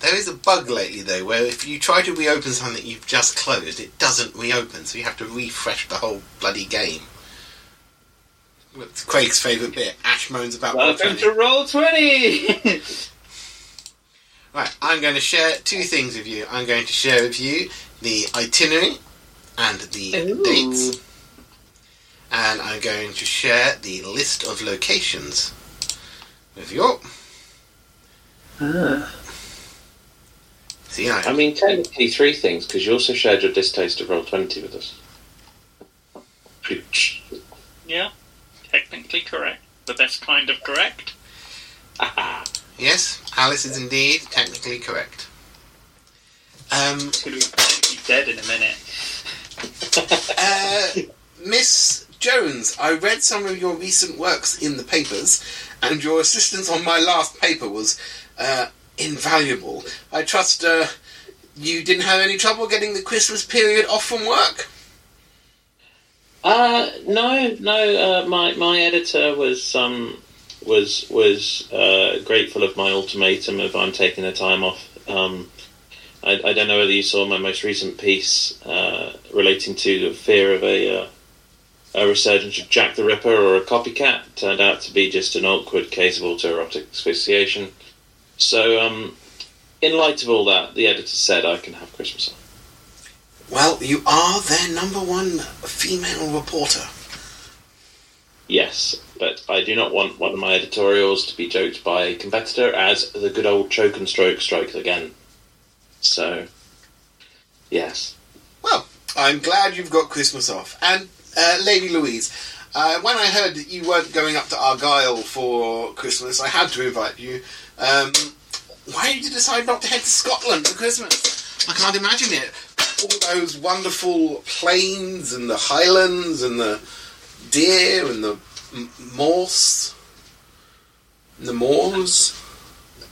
A: There is a bug lately, though, where if you try to reopen something you've just closed, it doesn't reopen, so you have to refresh the whole bloody game. It's Craig's favourite bit. Ash moans about
E: Welcome
A: Roll20.
E: to roll twenty.
A: Right, I'm going to share two things with you. I'm going to share with you the itinerary and the
E: Ooh.
A: dates, and I'm going to share the list of locations with you.
B: Ah,
A: See, I,
F: I mean, technically three things, because you also shared your distaste of Roll20 with us. Scrooge.
C: Yeah, technically correct. The best kind of correct.
A: Yes, Alice is indeed technically correct. Um,
E: He's going to be dead in a minute.
A: Uh, Miss Jones, I read some of your recent works in the papers, and your assistance on my last paper was uh, invaluable. I trust uh, you didn't have any trouble getting the Christmas period off from work.
F: Uh, no, no. Uh, my my editor was um was was uh, grateful of my ultimatum of I'm taking the time off. Um, I, I don't know whether you saw my most recent piece uh, relating to the fear of a uh, a resurgence of Jack the Ripper or a copycat. Turned out to be just an awkward case of autoerotic asphyxiation. So, um, in light of all that, the editor said I can have Christmas off.
A: Well, you are their number one female reporter.
F: Yes, but I do not want one of my editorials to be joked by a competitor as the good old choke and stroke strikes again. So, yes.
A: Well, I'm glad you've got Christmas off. And, uh, Lady Louise, uh, when I heard that you weren't going up to Argyll for Christmas, I had to invite you. Um, why did you decide not to head to Scotland for Christmas? I can't imagine it. All those wonderful plains and the highlands and the deer and the m- morse. And the moors.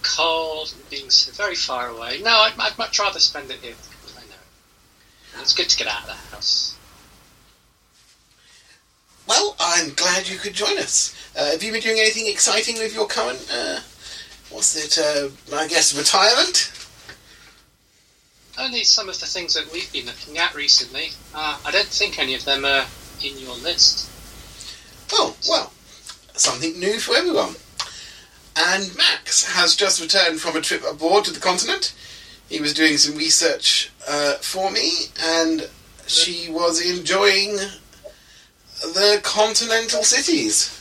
D: Cold, and being so very far away. No, I'd, I'd much rather spend it here. I know. It's good to get out of the house.
A: Well, I'm glad you could join us. Uh, have you been doing anything exciting with your current, uh, what's it, uh, I guess, retirement?
D: Only some of the things that we've been looking at recently. Uh, I don't think any of them are in your list.
A: Oh, well, something new for everyone. And Max has just returned from a trip abroad to the continent. He was doing some research uh, for me, and she was enjoying the continental cities.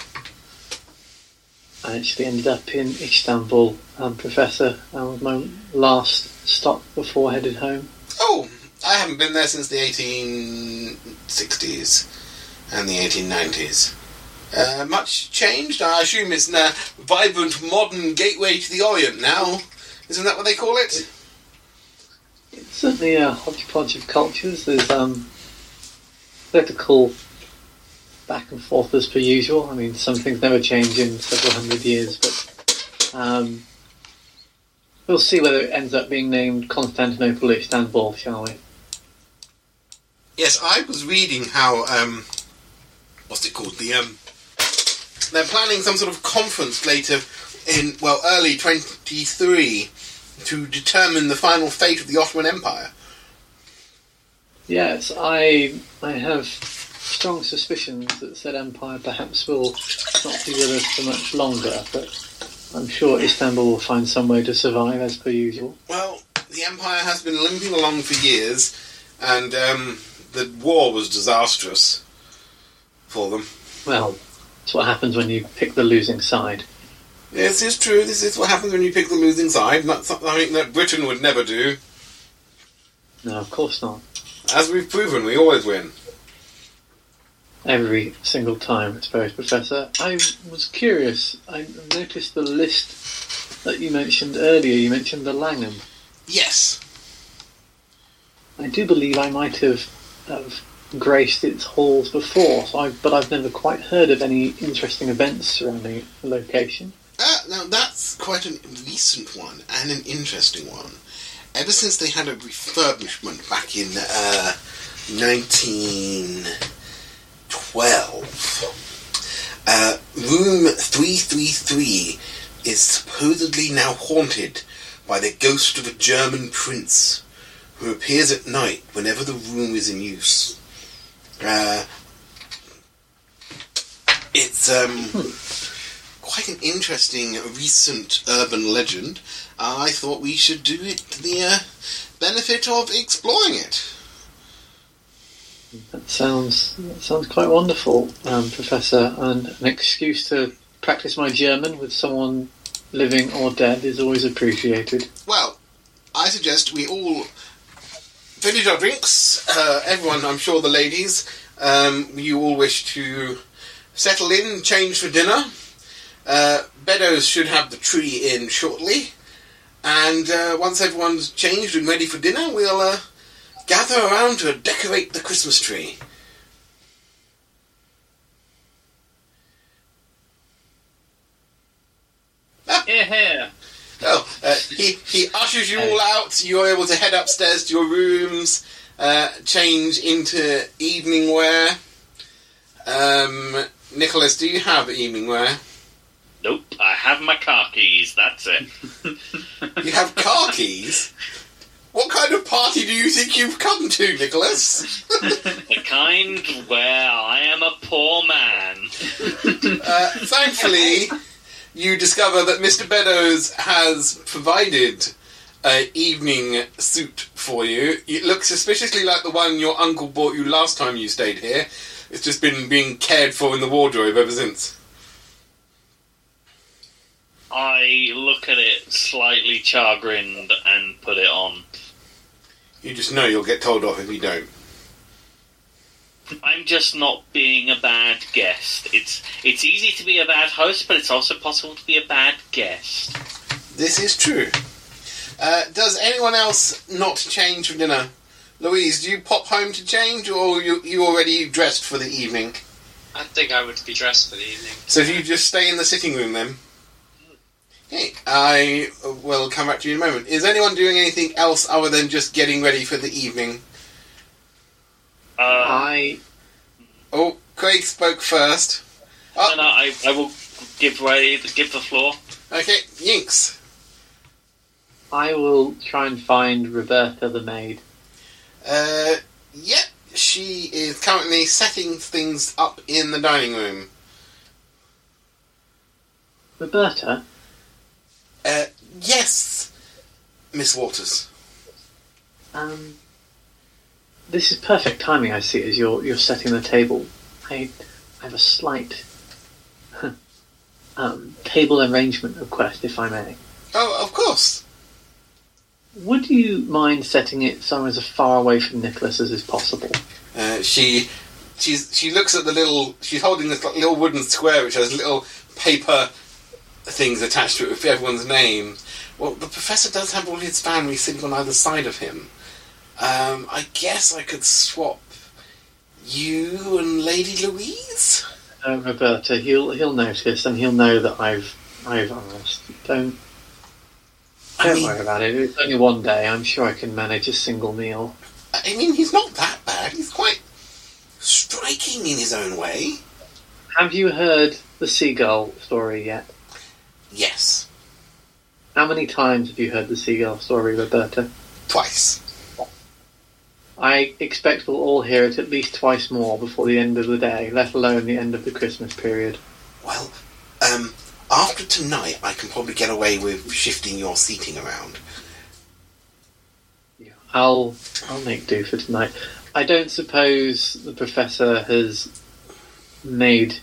B: I actually ended up in Istanbul, um, Professor. That was my last stop before I headed home.
A: Oh, I haven't been there since the 1860s and the 1890s. Uh, much changed? I assume it's a vibrant modern gateway to the Orient now. Isn't that what they call it?
B: It's certainly a hodgepodge of cultures. There's um, political back and forth as per usual. I mean, some things never change in several hundred years, but um, we'll see whether it ends up being named Constantinople or Istanbul, shall we?
A: Yes, I was reading how um, what's it called? The um, they're planning some sort of conference later in well early twenty three to determine the final fate of the Ottoman Empire.
B: Yes, I I have strong suspicions that said empire perhaps will not be with us for much longer, but I'm sure Istanbul will find some way to survive as per usual.
A: Well, the empire has been limping along for years, and um, the war was disastrous for them.
B: Well, it's what happens when you pick the losing side.
A: This is true. This is what happens when you pick the losing side. That's something that Britain would never do.
B: No, of course not.
A: As we've proven, we always win.
B: Every single time, I suppose, Professor. I was curious. I noticed the list that you mentioned earlier. You mentioned the Langham.
A: Yes.
B: I do believe I might have, have graced its halls before, so I, but I've never quite heard of any interesting events surrounding the location.
A: Uh, now that's quite a recent one and an interesting one. Ever since they had a refurbishment back in uh, 1912, uh, room 333 is supposedly now haunted by the ghost of a German prince who appears at night whenever the room is in use. Uh, it's um, quite an interesting recent urban legend. I thought we should do it to the uh, benefit of exploring it.
B: That sounds that sounds quite wonderful, um, Professor. And an excuse to practice my German with someone living or dead is always appreciated.
A: Well, I suggest we all finish our drinks. Uh, everyone, I'm sure the ladies, um, you all wish to settle in, change for dinner. Uh, Beddoes should have the tree in shortly. And uh, once everyone's changed and ready for dinner, we'll uh, gather around to decorate the Christmas tree.
E: Yeah.
A: Oh, uh, he, he ushers you all out. You're able to head upstairs to your rooms, uh, change into evening wear. Um, Nicholas, do you have evening wear?
C: Nope, I have my car keys. That's it.
A: You have car keys? What kind of party do you think you've come to, Nicholas?
C: the kind where I am a poor man.
A: Uh, thankfully, you discover that Mr. Beddoes has provided an evening suit for you. It looks suspiciously like the one your uncle bought you last time you stayed here. It's just been being cared for in the wardrobe ever since.
C: I look at it slightly chagrined and put it on.
A: You just know you'll get told off if you don't.
C: I'm just not being a bad guest. It's it's easy to be a bad host, but it's also possible to be a bad guest.
A: This is true. Uh, does anyone else not change for dinner? Louise, do you pop home to change, or you you already dressed for the evening?
D: I think I would be dressed for the evening.
A: So do you just stay in the sitting room then? Okay, I will come back to you in a moment. Is anyone doing anything else other than just getting ready for the evening?
B: I
A: Oh, Craig spoke first. Oh,
C: and I, I will give way, give the floor.
A: okay, Yinks.
B: I will try and find Roberta the maid.
A: Uh, yep, she is currently setting things up in the dining room.
B: Roberta,
A: Uh, yes, Miss Waters.
B: um, this is perfect timing. I see as you're you're setting the table. I, I have a slight um, table arrangement request, if I may.
A: Oh, of course.
B: Would you mind setting it somewhere as far away from Nicholas as is possible?
A: Uh, she she's she looks at the little she's holding this little wooden square which has little paper things attached to it with everyone's name. Well, the professor does have all his family sitting on either side of him. Um, I guess I could swap you and Lady Louise.
B: Uh, Roberta, he'll he'll notice and he'll know that I've I've asked. Don't don't
A: mean,
B: worry about it. It's only one day. I'm sure I can manage a single meal.
A: I mean, he's not that bad. He's quite striking in his own way.
B: Have you heard the seagull story yet?
A: Yes,
B: How many times have you heard the seagull story, Roberta?
A: twice.
B: I expect we'll all hear it at least twice more before the end of the day, let alone the end of the Christmas period.
A: Well, um, after tonight, I can probably get away with shifting your seating around.
B: I'll I'll make do for tonight. I don't suppose the professor has made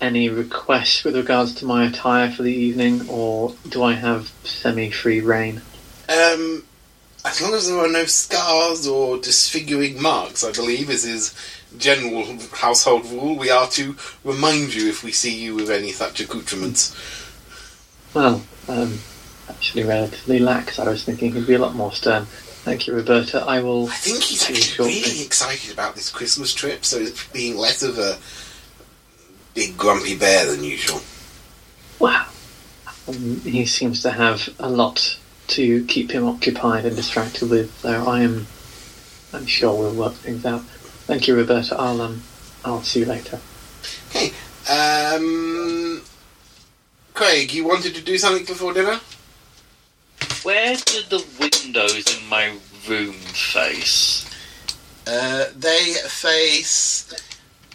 B: any requests with regards to my attire for the evening, or do I have semi-free reign?
A: Um, as long as there are no scars or disfiguring marks, I believe is his general household rule. We are to remind you if we see you with any such accoutrements.
B: Well, um, actually relatively lax. I was thinking he'd be a lot more stern. Thank you, Roberta. I will.
A: I think he's actually really excited about this Christmas trip, so it's being less of a big grumpy bear than usual.
B: Wow. Um, he seems to have a lot to keep him occupied and distracted with, so I am. I'm sure we'll work things out. Thank you, Roberta. I'll um, I'll see you later.
A: Okay. Um, Craig, you wanted to do something before dinner?
C: Where do the windows in my room face?
A: Uh, they face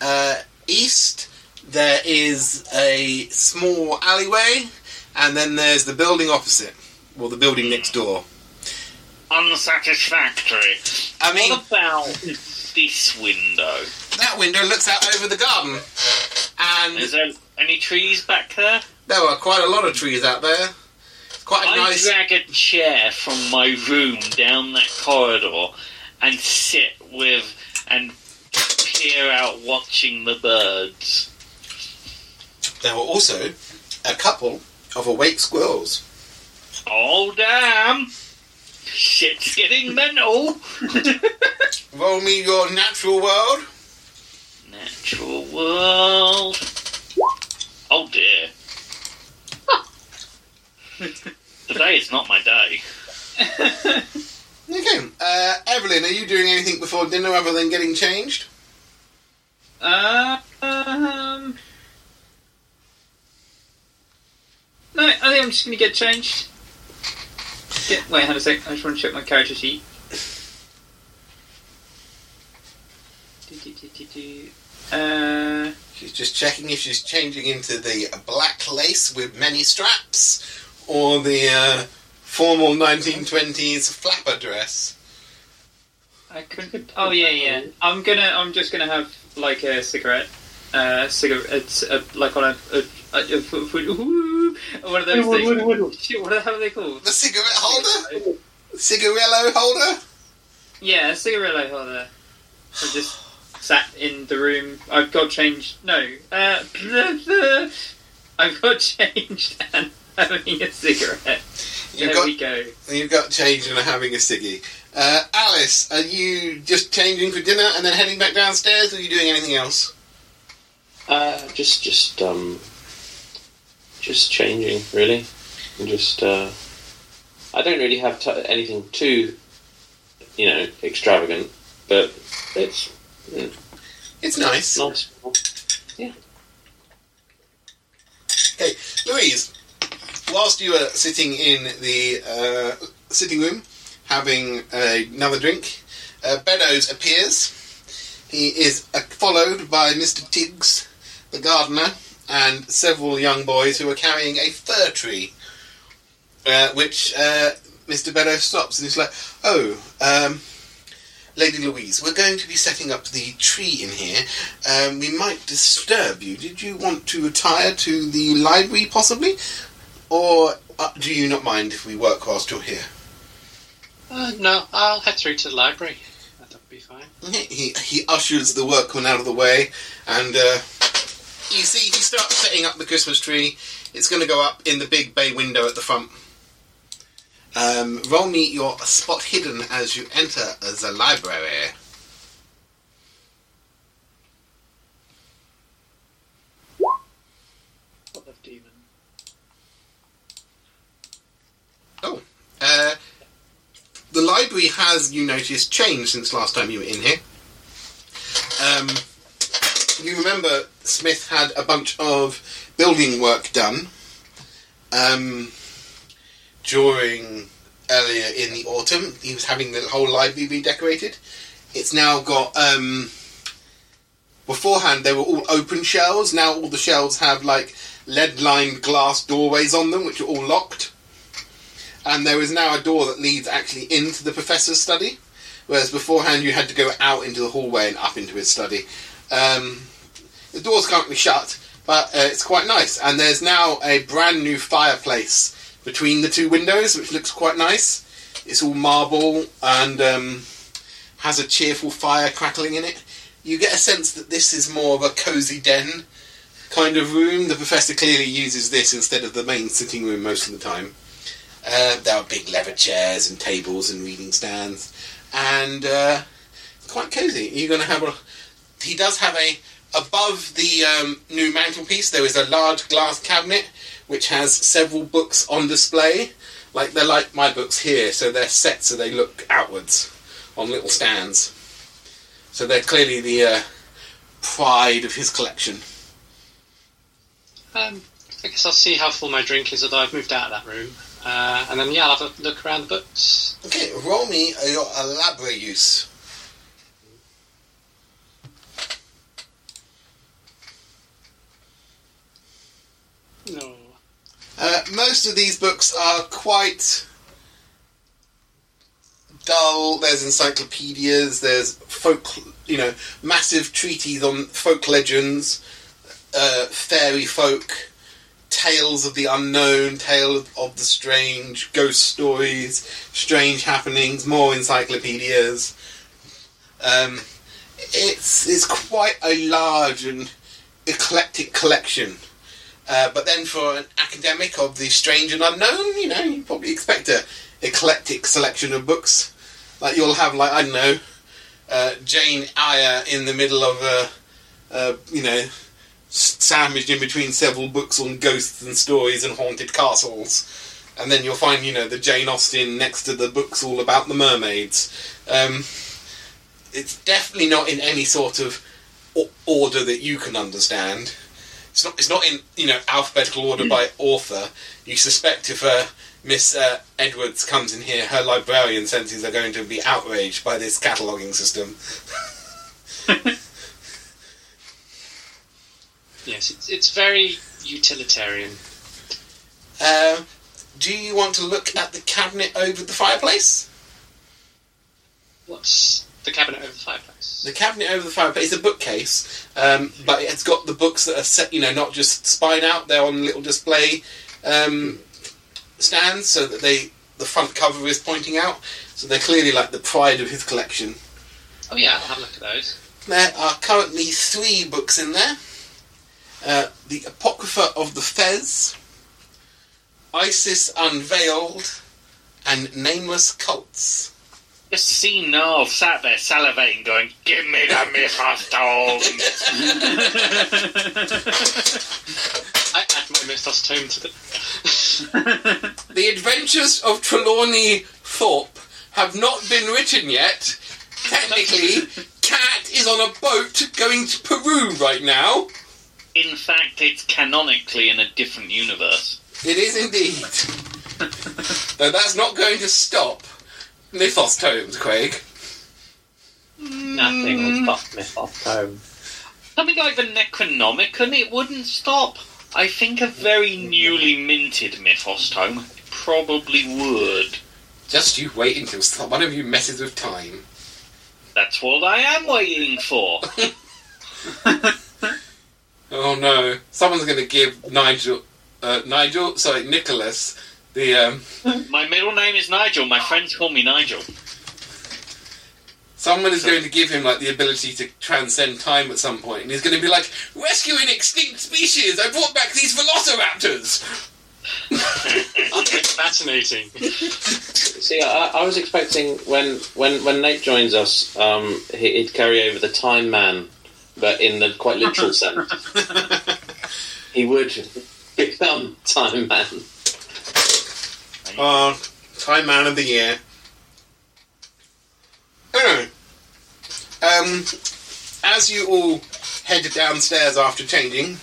A: uh, east. There is a small alleyway, and then there's the building opposite, well, the building next door.
C: Unsatisfactory.
A: I mean,
C: What about this window?
A: that window looks out over the garden, and
C: Is there any trees back there?
A: there are quite a lot of trees out there. Quite a
C: I
A: nice.
C: drag a chair from my room down that corridor and sit with and peer out watching the birds.
A: There were also a couple of awake squirrels.
C: Oh damn! Shit's getting mental.
A: Roll me your natural world.
C: Natural world. Oh dear. Today is not my day.
A: Okay. Uh, Evelyn, are you doing anything before dinner other than getting changed?
E: Uh, um, no, I think I'm just going to get changed. Get, wait, hold a sec. I just want to check my character sheet. Uh,
A: She's just checking if she's changing into the black lace with many straps or the uh, formal 1920s flapper dress.
E: I could. Oh yeah, yeah. I'm gonna. I'm just gonna have like a cigarette. Uh, cigarette. It's uh, like on a, a, a, a, ooh, one of those things. Shit, what the hell are they called?
A: The cigarette holder? Cigarello holder?
E: Yeah, a cigarette holder. I just sat in the room. I've got changed. No, uh, I've got changed and having a cigarette.
A: You've
E: there
A: got,
E: we go.
A: you've got changed and are having a ciggy. Uh, Alice, are you just changing for dinner and then heading back downstairs, or are you doing anything else?
F: Uh, just, just, um, just changing, really. And just, uh, I don't really have t- anything too, you know, extravagant, but it's mm,
A: It's nice.
F: nice.
A: Okay, Louise, whilst you are sitting in the uh, sitting room having another drink, uh, Beddoes appears. He is uh, followed by Mr. Tiggs, the gardener, and several young boys who are carrying a fir tree, uh, which uh, Mr. Beddoes stops and he's like, "Oh, um, Lady Louise, we're going to be setting up the tree in here. Um, we might disturb you. Did you want to retire to the library, possibly? Or uh, do you not mind if we work whilst you're here?
D: Uh, no, I'll head through to the library. That'll be fine.
A: He, he ushers the workman out of the way, and uh, you see he starts setting up the Christmas tree. It's going to go up in the big bay window at the front. Um, roll me your spot hidden as you enter the library.
B: What the demon?
A: Uh, the library has, you notice, changed since last time you were in here. Um, you remember Smith had a bunch of building work done um, during earlier in the autumn. He was having the whole library redecorated. It's now got. Um, beforehand, they were all open shelves. Now all the shelves have like lead-lined glass doorways on them, which are all locked and there is now a door that leads actually into the professor's study, whereas beforehand you had to go out into the hallway and up into his study. Um, the door's currently shut, but uh, it's quite nice, and there's now a brand new fireplace between the two windows, which looks quite nice. It's all marble and um, has a cheerful fire crackling in it. You get a sense that this is more of a cosy den kind of room. The professor clearly uses this instead of the main sitting room most of the time. Uh, there are big leather chairs and tables and reading stands, and uh, it's quite cosy. You're going to have a. He does have a above the um, new mantelpiece. There is a large glass cabinet which has several books on display. Like they're like my books here, so they're set so they look outwards on little stands. So they're clearly the uh, pride of his collection.
D: Um, I guess I'll see how full my drink is, although I've moved out of that room. Uh, and then, yeah, I'll have a look around the books.
A: Okay, roll me your library use.
D: No.
A: Uh, most of these books are quite dull. There's encyclopedias. There's folk, you know, massive treaties on folk legends, uh, fairy folk, tales of the unknown, tales of the strange, ghost stories, strange happenings. More encyclopedias. Um, it's it's quite a large and eclectic collection. Uh, but then for an academic of the strange and unknown, you know, you probably expect a eclectic selection of books. Like you'll have, like I don't know, uh, Jane Eyre in the middle of a, uh, you know, sandwiched in between several books on ghosts and stories and haunted castles. And then you'll find, you know, the Jane Austen next to the books all about the mermaids. Um, it's definitely not in any sort of order that you can understand. It's not. It's not in you know alphabetical order by author. You suspect if uh, Miss uh, Edwards comes in here, her librarian senses are going to be outraged by this cataloguing system.
D: Yes, it's, it's very utilitarian.
A: Uh, do you want to look at the cabinet over the fireplace?
D: What's the cabinet over the fireplace?
A: The cabinet over the fireplace is a bookcase, um, but it's got the books that are set, you know, not just spine out. They're on little display um, stands, so that they the front cover is pointing out. So they're clearly like the pride of his collection.
D: Oh yeah, I'll have a look at those.
A: There are currently three books in there: uh, the Apocrypha of the Fez, Isis Unveiled, and Nameless Cults.
C: Just see Narv sat there salivating, going, "Give me the Mythos tome."
D: I add my Mythos tome to the.
A: The Adventures of Trelawney Thorpe have not been written yet. Technically, Cat is on a boat going to Peru right now.
C: In fact, it's canonically in a different universe.
A: It is indeed. Though that's not going to stop Mythos tomes, Craig.
B: Nothing will stop Mythos Tome.
C: Something like the Necronomicon, it wouldn't stop. I think a very newly minted Mythos tome probably would.
A: Just you wait until some- one of you messes with time.
C: That's what I am waiting for.
A: Oh no! Someone's going to give Nigel, uh, Nigel, sorry, Nicholas, the um,
C: My middle name is Nigel. My friends call me Nigel.
A: Someone is going to give him like the ability to transcend time at some point, and he's going to be like, "Rescuing extinct species! I brought back these velociraptors."
D: That's fascinating.
F: See, I, I was expecting when when when Nate joins us, um, he, he'd carry over the Time Man, but in the quite literal sense. He would become Time Man.
A: Oh, Time Man of the Year. Anyway, um, as you all head downstairs after changing,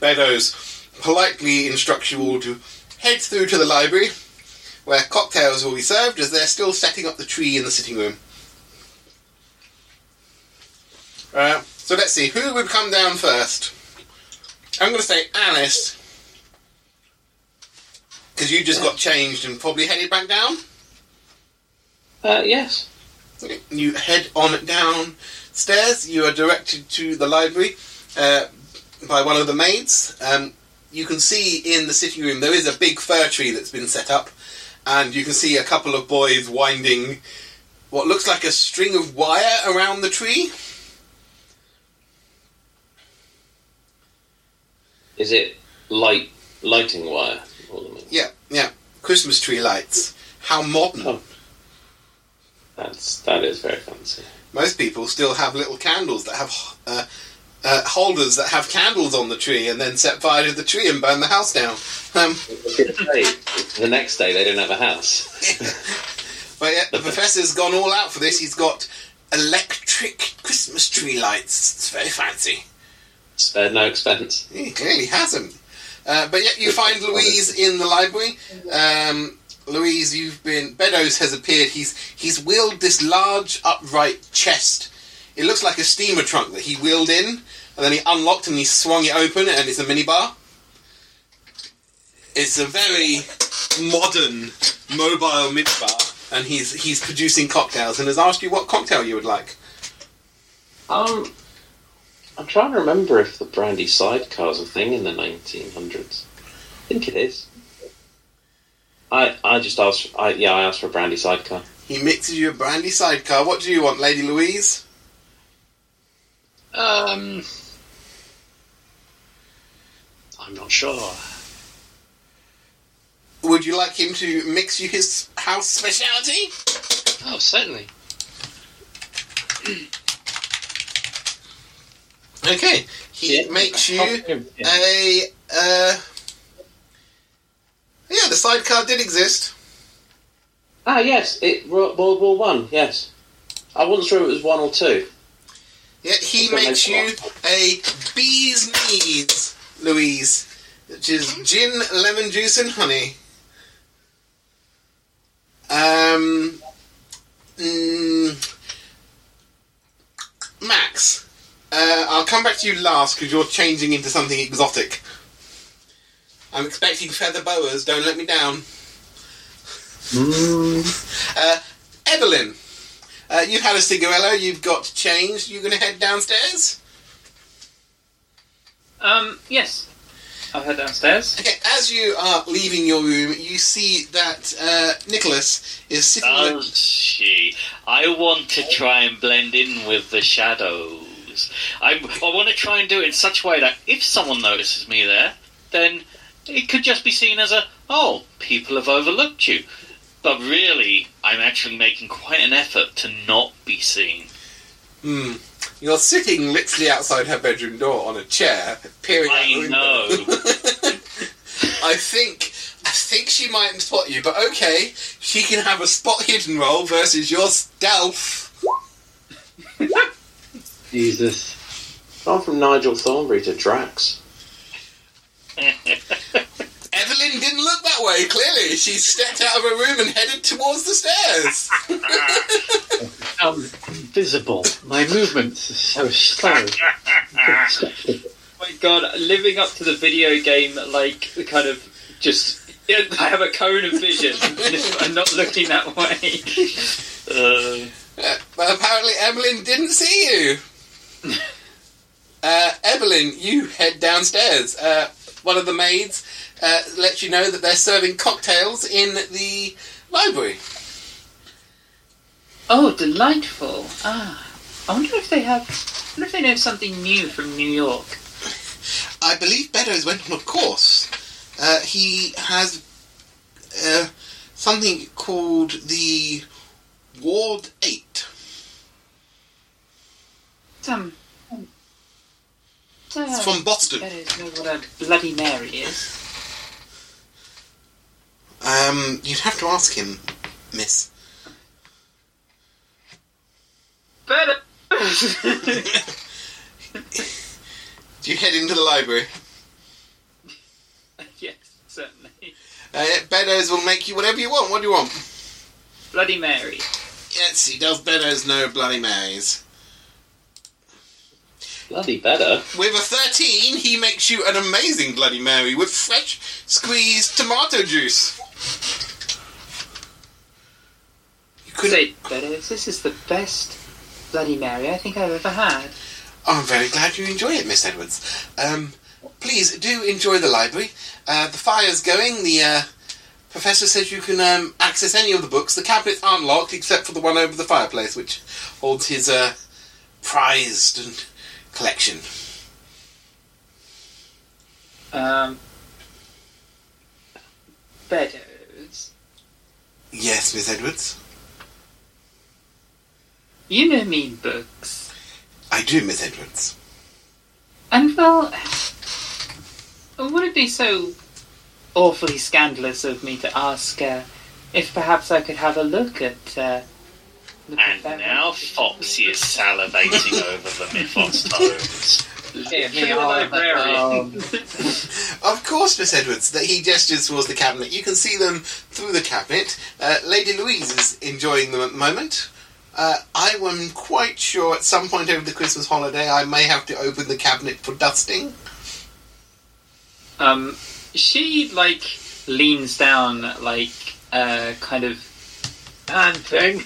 A: Beddoes politely instructs you all to head through to the library, where cocktails will be served as they're still setting up the tree in the sitting room. Uh, so let's see, who would come down first? I'm going to say Alice, because you just got changed and probably headed back down.
F: Uh, yes.
A: You head on downstairs. You are directed to the library uh, by one of the maids. Um, you can see in the sitting room there is a big fir tree that's been set up, and you can see a couple of boys winding what looks like a string of wire around the tree.
F: Is it light lighting wire? All the means?
A: Yeah, yeah. Christmas tree lights. How modern.
F: Oh. That's that is very fancy.
A: Most people still have little candles that have uh, uh, holders that have candles on the tree and then set fire to the tree and burn the house down. Um,
F: the next day they don't have a house.
A: but yeah, the professor's gone all out for this. He's got electric Christmas tree lights. It's very fancy.
F: Spared no expense.
A: He clearly hasn't. Uh, but yet you find Louise in the library. Um, Louise, you've been. Beddoes has appeared. He's he's wheeled this large upright chest. It looks like a steamer trunk that he wheeled in, and then he unlocked and he swung it open, and it's a minibar. It's a very modern mobile minibar, and he's he's producing cocktails and has asked you what cocktail you would like.
F: Um, I'm trying to remember if the brandy sidecar's a thing in the 1900s. I think it is. I I just asked. I yeah, I asked for a brandy sidecar.
A: He mixes you a brandy sidecar. What do you want, Lady Louise?
D: Um, I'm not sure.
A: Would you like him to mix you his house speciality?
D: Oh, certainly.
A: Okay. He
B: Yeah.
A: makes you a. Uh, yeah, the sidecar did exist.
F: Ah, yes, it World War One. Yes, I wasn't sure it was one or two.
A: Yeah, he makes you a bee's knees, Louise, which is gin, lemon juice, and honey. Um, mm, Max, uh, I'll come back to you last because you're changing into something exotic. I'm expecting feather boas. Don't let me down. Uh, Evelyn, uh, you've had a cigarello. You've got changed. You're going to head downstairs?
E: Um, yes. I'll head downstairs.
A: Okay. As you are leaving your room, you see that uh, Nicholas is sitting. on a-
C: Does she? I want to try and blend in with the I, I want to try and do it in such a way that if someone notices me there, then it could just be seen as a, oh, people have overlooked you. But really, I'm actually making quite an effort to not be seen.
A: Hmm. You're sitting literally outside her bedroom door on a chair, peering out the
C: I
A: window.
C: know.
A: I think I think she might spot you, but okay, she can have a spot hidden roll versus your stealth.
B: Jesus.
F: Gone from Nigel Thornberry to Drax.
A: Evelyn didn't look that way. Clearly, she stepped out of her room and headed towards the stairs.
B: I'm invisible. My movements are so slow.
E: My god, living up to the video game, like, kind of just. I have a cone of vision. if I'm not looking that way.
C: Uh,
A: Uh, but apparently, Evelyn didn't see you. Uh, Evelyn, you head downstairs. Uh, one of the maids uh, lets you know that they're serving cocktails in the library.
E: Oh, delightful. Ah. I wonder if they have. I wonder if they know something new from New York.
A: I believe Beddoes went on a course. Uh, he has uh, something called the Ward 8.
E: Um
A: It's from Boston.
E: That is know what a Bloody Mary is.
A: Um, you'd have to ask him, miss.
E: Better.
A: Do you head into the library?
E: yes, certainly.
A: Uh, Beddoes will make you whatever you want. What do you want?
E: Bloody Mary.
A: Yes, he does Beddoes know Bloody Marys.
F: Bloody better.
A: With a 13, he makes you an amazing Bloody Mary with fresh squeezed tomato juice. You couldn't.
E: Say, Beddoes, this is the best Bloody Mary I think I've ever had.
A: I'm very glad you enjoy it, Miss Edwards. Um, please do enjoy the library. Uh, the fire's going. The uh, professor says you can um, access any of the books. The cabinets aren't locked except for the one over the fireplace, which holds his uh, prized and collection.
E: Um. Beddoes.
A: Yes, Miss Edwards.
E: You know mean books.
A: I do, Miss Edwards.
E: And well, would it be so awfully scandalous of me to ask uh, if perhaps I could have a look at? Uh, look at
C: and
E: that
C: now? Foxy is salivating over the Mythos tomes.
B: Give
E: me librarian.
B: Um,
A: Of course, Miss Edwards. That he gestures towards the cabinet. You can see them through the cabinet. Uh, Lady Louise is enjoying them at the moment. Uh, I am quite sure at some point over the Christmas holiday I may have to open the cabinet for dusting.
E: Um, she like leans down, like uh, kind of
B: and thing.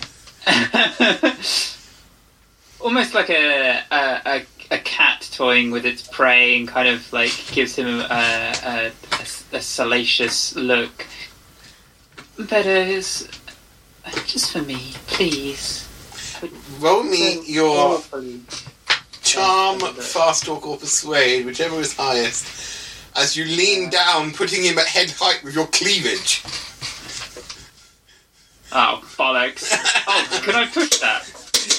E: almost like a, a a a cat toying with its prey, and kind of like gives him a a, a, salacious look. Beddoes, uh, uh, Just for me, please.
A: Roll me your charm, fast talk, or persuade, whichever is highest, as you lean down, putting him at head height with your cleavage.
E: Oh, bollocks. oh, can I push that?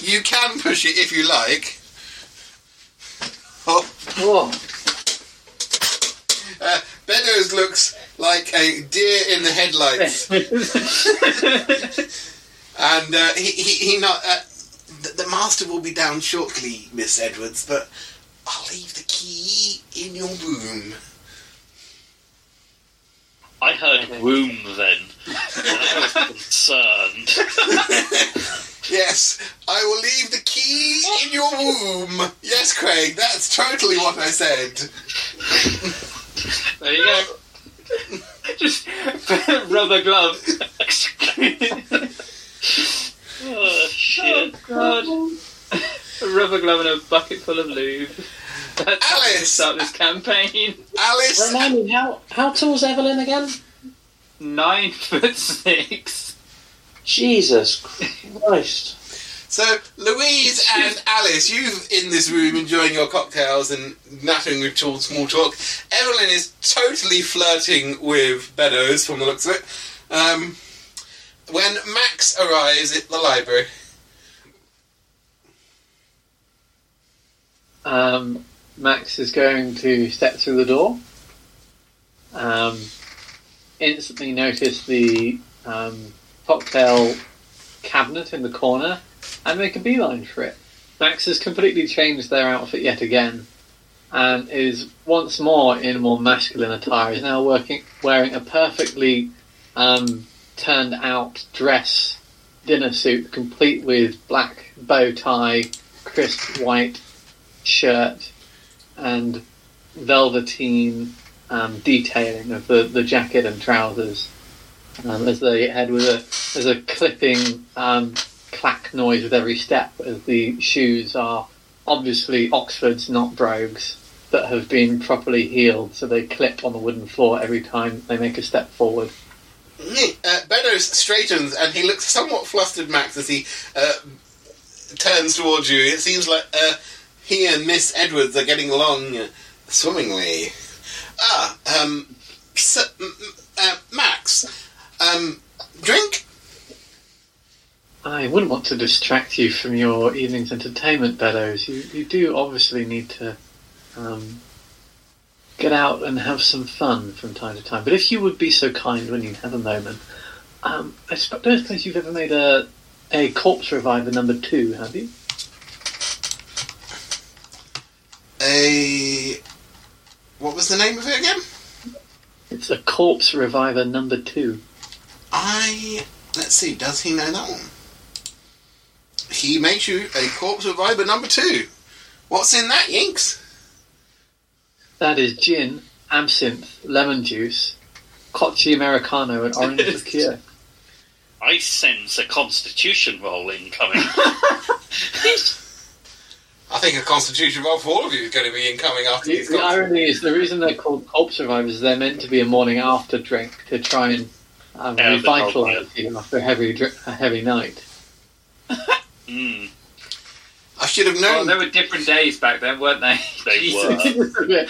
A: You can push it if you like. Oh,
B: Whoa.
A: uh, Beddoes looks like a deer in the headlights, and uh, he, he, he not. Uh, the, the master will be down shortly, Miss Edwards, but I'll leave the key in your room.
C: I heard womb then, and I was concerned.
A: Yes, I will leave the key in your womb. Yes, Craig, that's totally what I said.
D: There you go.
E: Just rubber glove.
C: Oh, shit.
E: Oh, God. A rubber glove and a bucket full of lube. That's how we
A: Alice!
E: start this campaign.
A: Alice,
F: Remind me, how, how tall's Evelyn again?
E: Nine foot six.
F: Jesus Christ.
A: so Louise and Alice, you in this room enjoying your cocktails and nattering with tall small talk. Evelyn is totally flirting with Beddoes from the looks of it. Um, when Max arrives at the library,
B: Um, Max is going to step through the door. Um, instantly notice the um, cocktail cabinet in the corner and make a beeline for it. Max has completely changed their outfit yet again and is once more in more masculine attire. Is now working wearing a perfectly um, turned out dress dinner suit, complete with black bow tie, crisp white shirt and velveteen um, detailing of the, the jacket and trousers um, as they head with a there's a clipping um, clack noise with every step as the shoes are obviously Oxfords not brogues that have been properly heeled so they clip on the wooden floor every time they make a step forward
A: uh, Beddoes straightens and he looks somewhat flustered, Max, as he uh, turns towards you. It seems like uh, he and Miss Edwards are getting along swimmingly. Ah, um, so, uh, Max, um, drink?
B: I wouldn't want to distract you from your evening's entertainment, Beddoes. You, you do obviously need to um, get out and have some fun from time to time. But if you would be so kind when you have a moment, um, I don't suppose you've ever made a a corpse reviver number two, have you?
A: A. What was the name of it again?
B: It's a corpse reviver number two.
A: I. Let's see, does he know that one? He makes you a corpse reviver number two. What's in that, Yinks?
B: That is gin, absinthe, lemon juice, Cocchi Americano, and orange liqueur.
C: I sense a constitution roll incoming.
A: I think a constitution roll for all of you is going to be incoming after
B: The,
A: these
B: the
A: cocktails.
B: irony is the reason they're called corpse revivers is they're meant to be a morning after drink to try and um,
C: Yeah,
B: revitalise you after a heavy a heavy night.
C: mm,
A: I should have
E: Well,
A: known.
E: there were different days back then, weren't they?
C: they
E: Jesus.
C: were.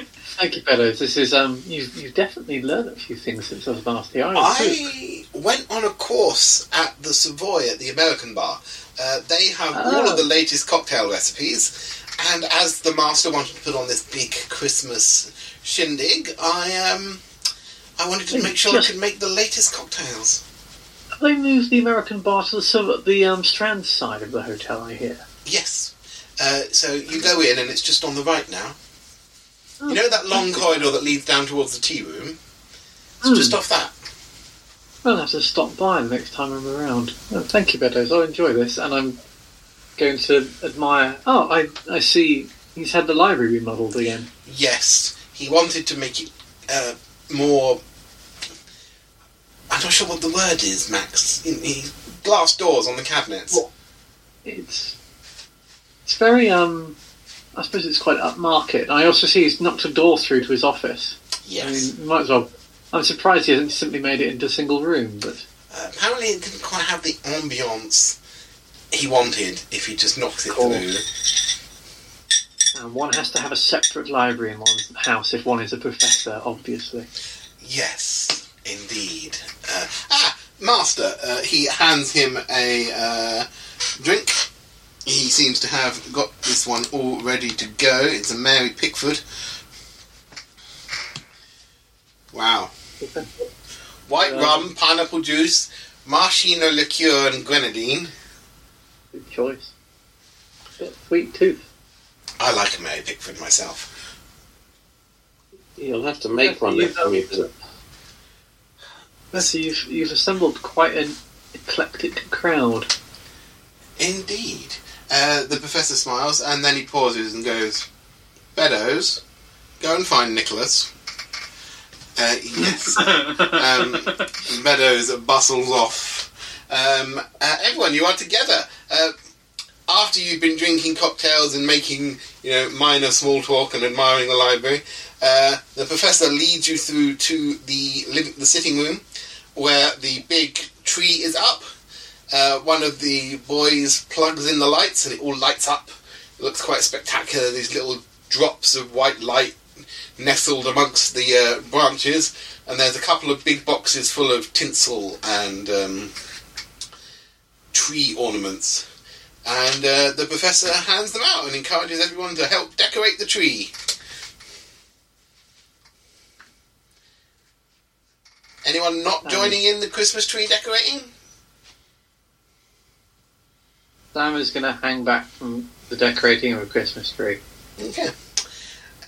B: Thank you, fellows. This is um, you've, you've definitely learned a few things since I was last the Iron too.
A: I went on a course at the Savoy at the American Bar. Uh, they have all
B: Oh.
A: of the latest cocktail recipes, and as the master wanted to put on this big Christmas shindig, I um, I wanted to make sure I could make the latest cocktails.
B: Have they moved the American bar to the the um, Strand side of the hotel? I hear.
A: Yes. Uh, so you go in, and it's just on the right now.
B: Oh,
A: You know that long corridor that leads down towards the tea room? It's
B: Hmm.
A: just off that.
B: I'll have to stop by the next time I'm around. Oh, thank you, Beddoes. I'll enjoy this, and I'm going to admire. Oh, I I see. He's had the library remodeled again.
A: Yes, he wanted to make it uh, more. I'm not sure what the word is, Max. He, glass doors on the cabinets.
B: Well- It's it's very um. I suppose it's quite upmarket. I also see he's knocked a door through to his office. I
A: yes.
B: mean, might as well. I'm surprised he hasn't simply made it into a single room, but
A: Uh, apparently, it didn't quite have the ambience he wanted if he just knocks it
B: Cool.
A: through.
B: And one has to have a separate library in one's house if one is a professor, obviously.
A: Yes, indeed. Uh, ah, Master, uh, he hands him a uh, drink. He seems to have got this one all ready to go. It's a Mary Pickford. Wow. White rum, pineapple juice, maraschino liqueur, and grenadine.
B: Good choice. Bit sweet tooth.
A: I like a Mary Pickford myself.
F: You'll have to make one
B: You
F: next time you visit.
B: So you've, you've assembled quite an eclectic crowd.
A: Indeed. Uh, the professor smiles and then he pauses and goes, Beddoes, go and find Nicholas. Uh, yes. um, Meadows bustles off. Um, uh, everyone, you are together. Uh, after you've been drinking cocktails and making, you know, minor small talk and admiring the library, uh, the professor leads you through to the living, the sitting room, where the big tree is up. Uh, one of the boys plugs in the lights, and it all lights up. It looks quite spectacular. These little drops of white light nestled amongst the uh, branches, and there's a couple of big boxes full of tinsel and um, tree ornaments. And uh, the professor hands them out and encourages everyone to help decorate the tree. Anyone not joining in the Christmas tree decorating?
B: Sam is going to hang back from the decorating of a Christmas tree.
A: Okay.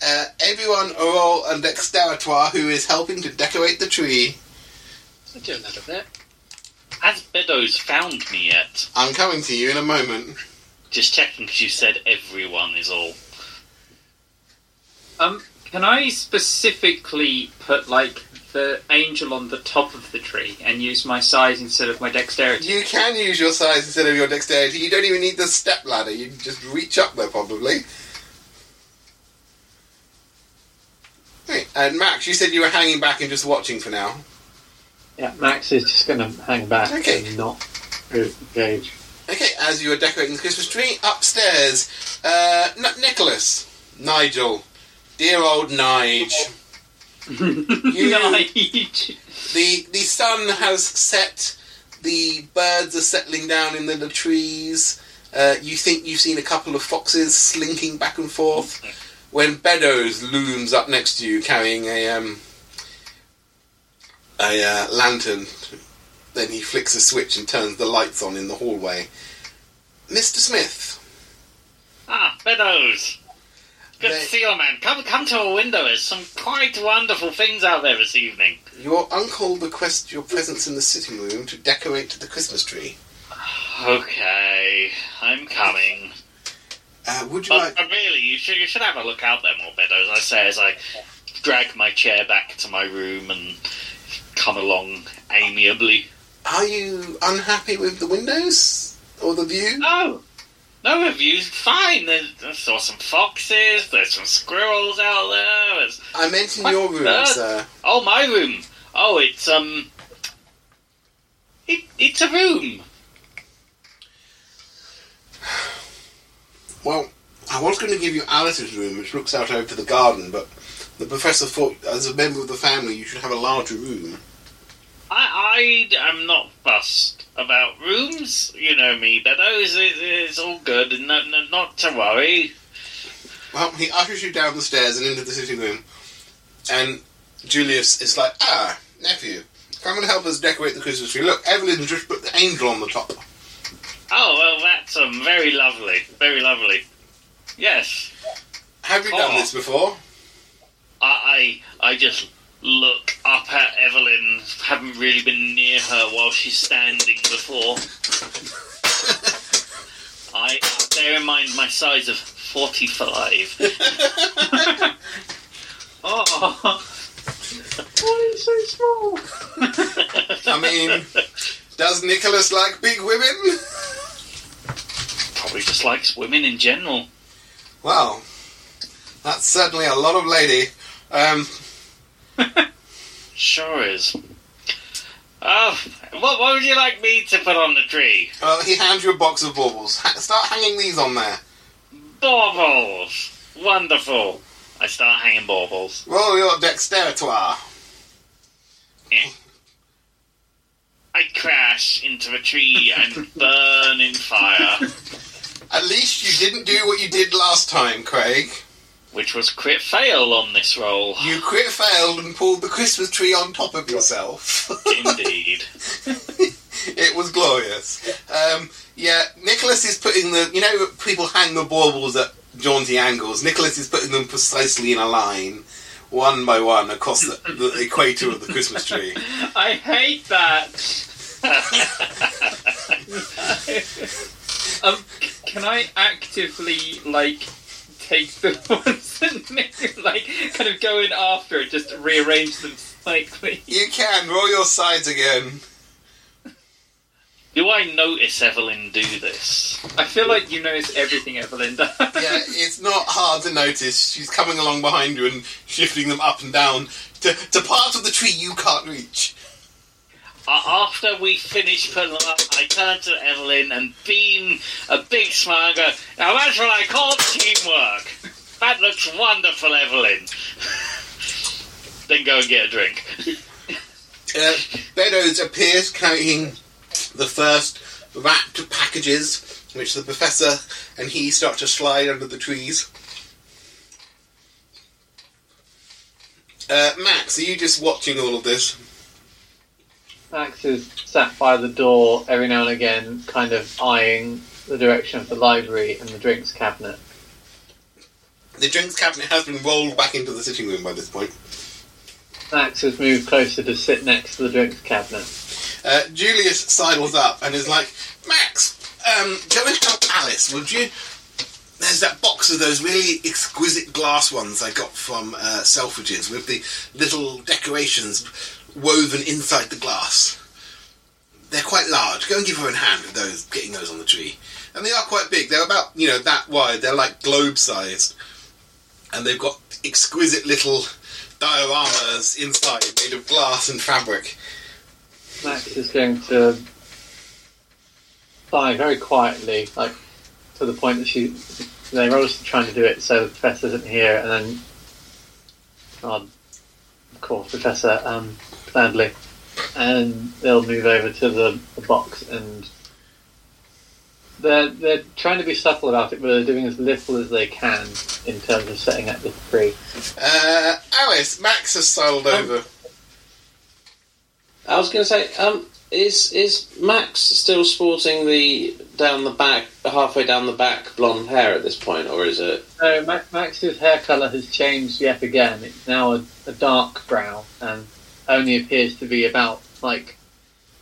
A: Uh, everyone roll a dexteritoire who is helping to decorate the tree.
D: I do a little bit.
C: Has Beddoes found me yet?
A: I'm coming to you in a moment.
C: Just checking because you said everyone is all.
E: Um, can I specifically put like the angel on the top of the tree and use my size instead of my dexterity?
A: You can use your size instead of your dexterity. You don't even need the step ladder. You can just reach up there, probably. And Max, you said you were hanging back and just watching for now.
B: Yeah, Max is just going to hang back
A: Okay.
B: and not engage.
A: Okay, as you are decorating the Christmas tree, upstairs, uh, N- Nicholas, Nigel, dear old Nige.
E: Nige.
A: The the sun has set. The birds are settling down in the, the trees. Uh, you think you've seen a couple of foxes slinking back and forth when Beddoes looms up next to you carrying a um, a uh, lantern. Then he flicks a switch and turns the lights on in the hallway. Mr. Smith,
C: Ah, Beddoes! Good to see you, man. Come, come to a window. There's some quite wonderful things out there this evening.
A: your uncle requests your presence in the sitting room to decorate the Christmas tree.
C: Okay, I'm coming.
A: Uh, would you
C: But,
A: like?
C: really, you should you should have a look out there more, Beddoes. I say as I drag my chair back to my room and come along amiably.
A: Are you unhappy with the windows or the view?
C: No, no reviews. Fine. There's, I saw some foxes. There's some squirrels out there. There's,
A: I meant in
C: What?
A: your room,
C: Uh,
A: sir.
C: oh, my room. Oh, it's um. It, it's a room.
A: Well, I was going to give you Alice's room, which looks out over the garden, but the professor thought, as a member of the family, you should have a larger room.
C: I, I am not fussed about rooms. You know me, Beddoes. It, it's all good. No, no, not to worry.
A: Well, he ushers you down the stairs and into the sitting room, and Julius is like, "Ah, nephew, come and help us decorate the Christmas tree. Look, Evelyn just put the angel on the top."
C: Oh well, that's um, very lovely. Very lovely. Yes,
A: Have you done
C: Oh.
A: this before?
C: I, I I just look up at Evelyn. Haven't really been near her while she's standing before. I bear in mind my size of forty-five.
E: Oh,
B: Why are you so small?
A: I mean, does Nicholas like big women?
C: probably just likes women in general.
A: Well, that's certainly a lot of lady. Um,
C: Sure is. Oh, what, what would you like me to put on the tree?
A: Uh, he hands you a box of baubles. Ha- start hanging these on there.
C: Baubles. Wonderful. I start hanging baubles.
A: Roll your dexteritoire.
C: I crash into a tree and burn in fire,
A: At least you didn't do what you did last time, Craig.
C: which was crit fail on this roll.
A: You crit failed and pulled the Christmas tree on top of yourself.
C: Indeed.
A: it was glorious. Um, yeah, Nicholas is putting the. You know, people hang the baubles at jaunty angles. Nicholas is putting them precisely in a line, one by one, across the, the equator of the Christmas tree.
E: I hate that. um, can I actively like take the ones that Nick like kind of go in after and just rearrange them slightly?
A: You can roll your sides again.
C: Do I notice Evelyn do this?
E: I feel like you notice everything Evelyn does.
A: Yeah, it's not hard to notice. She's coming along behind you and shifting them up and down to, to parts of the tree you can't reach.
C: After we finish putting them up, I turn to Evelyn and beam a big smile and go, Now that's what I call teamwork. That looks wonderful, Evelyn. then go and get a drink.
A: Uh, Beddoes appears carrying the first wrapped packages, which the professor and he start to slide under the trees. Uh, Max, are you just watching all of this?
B: Max is sat by the door every now and again, kind of eyeing the direction of the library and the drinks cabinet.
A: The drinks cabinet has been rolled back into the sitting room by this point.
B: Max has moved closer to sit next to the drinks cabinet.
A: Uh, Julius sidles up and is like, Max, um, go and help Alice, would you? There's that box of those really exquisite glass ones I got from uh, Selfridges with the little decorations woven inside the glass. They're quite large. Go and give her a hand with those, getting those on the tree. And they are quite big. They're about, you know, that wide. They're like globe sized. And they've got exquisite little dioramas inside made of glass and fabric.
B: Max is going to sigh very quietly, like to the point that she they're obviously trying to do it so the professor isn't here, and then, God, of course, Professor, um, sadly, and they'll move over to the, the box and. They're, they're trying to be subtle about it, but they're doing as little as they can in terms of setting up the tree.
A: Uh, Alice, Max has sidled
F: Um,
A: over.
F: I was going to say, um, is is Max still sporting the down the back, halfway down the back, blonde hair at this point, or is it?
B: No, Ma- Max's hair colour has changed yet again. It's now a, a dark brown and only appears to be about like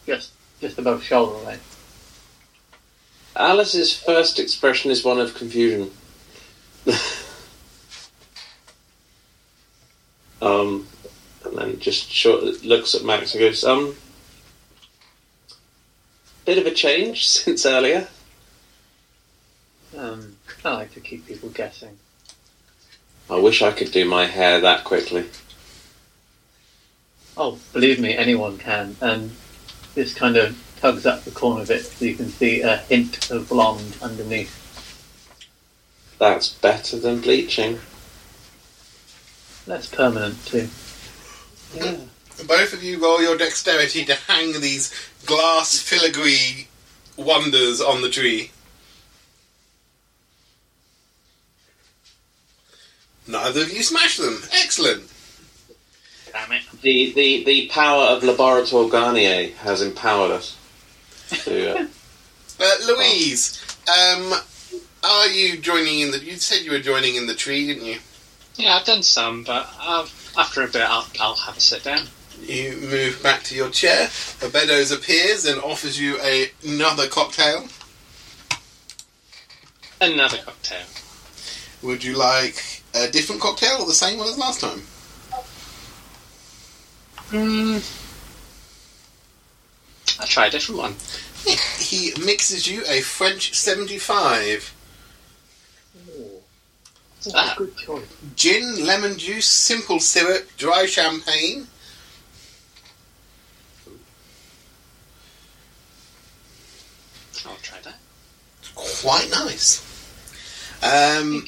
B: just just above shoulder length.
F: Alice's first expression is one of confusion. um, and then just short looks at Max and goes, um, bit of a change since earlier.
B: Um, I like to keep people guessing.
F: I wish I could do my hair that quickly.
B: Oh, believe me, anyone can. And this kind of tugs up the corner of it so you can see a hint of blonde underneath.
F: That's better than bleaching.
B: That's permanent too.
F: Yeah.
A: Both of you roll your dexterity to hang these glass filigree wonders on the tree. Neither of you smash them. Excellent.
C: Damn it.
F: The, the, the power of Laboratoire Garnier has empowered us. To, uh,
A: Uh, Louise, um, are you joining in the? You said you were joining in the tree, didn't you?
D: Yeah, I've done some, but uh, after a bit, I'll, I'll have a sit down.
A: You move back to your chair. A Beddoes appears and offers you a, another cocktail.
D: Another cocktail.
A: Would you like a different cocktail or the same one as last time?
D: Mm. I'll try a different one.
A: He mixes you a French 75.
D: Ah.
B: good choice.
A: Gin, lemon juice, simple syrup, dry champagne. I'll try that. Quite nice. Um,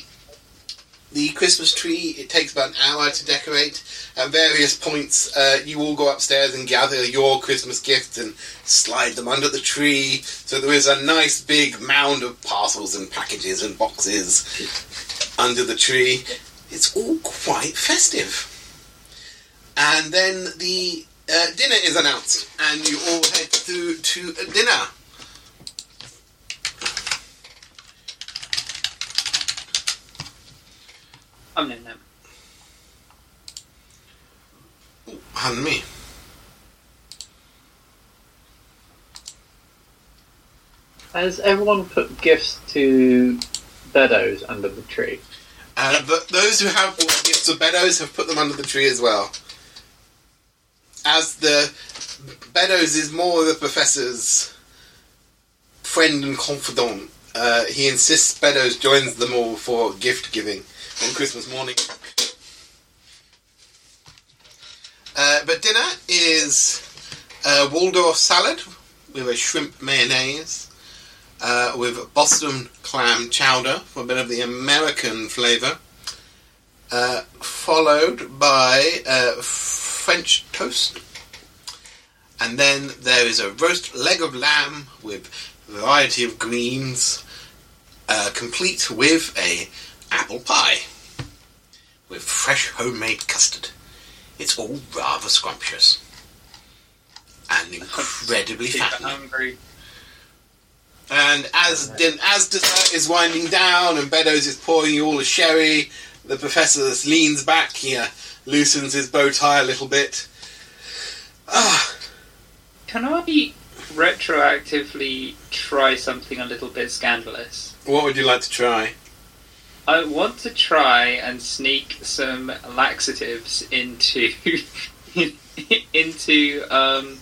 A: the Christmas tree, it takes about an hour to decorate. At various points, uh, you all go upstairs and gather your Christmas gifts and slide them under the tree. So there is a nice big mound of parcels and packages and boxes under the tree. It's all quite festive. And then the uh, dinner is announced, and you all head through to a
E: I'm in them.
A: Ooh, pardon me.
B: Has everyone put gifts to Beddoes under the tree?
A: Uh, but those who have bought gifts to Beddoes have put them under the tree as well. As the Beddoes is more the professor's friend and confidant, uh, he insists Beddoes joins them all for gift giving on Christmas morning. Uh, but dinner is uh, Waldorf salad with a shrimp mayonnaise, uh, with Boston clam chowder for a bit of the American flavour, uh, followed by uh, French toast. And then there is a roast leg of lamb with variety of greens, uh, complete with a apple pie with fresh homemade custard. It's all rather scrumptious and incredibly fattening.
E: hungry.
A: And as din- as dessert is winding down and Beddoes is pouring you all a sherry, the professor leans back here, loosens his bow tie a little bit. Ah,
E: Can I retroactively try something a little bit scandalous?
A: what would you like to try?
E: I want to try and sneak some laxatives into into um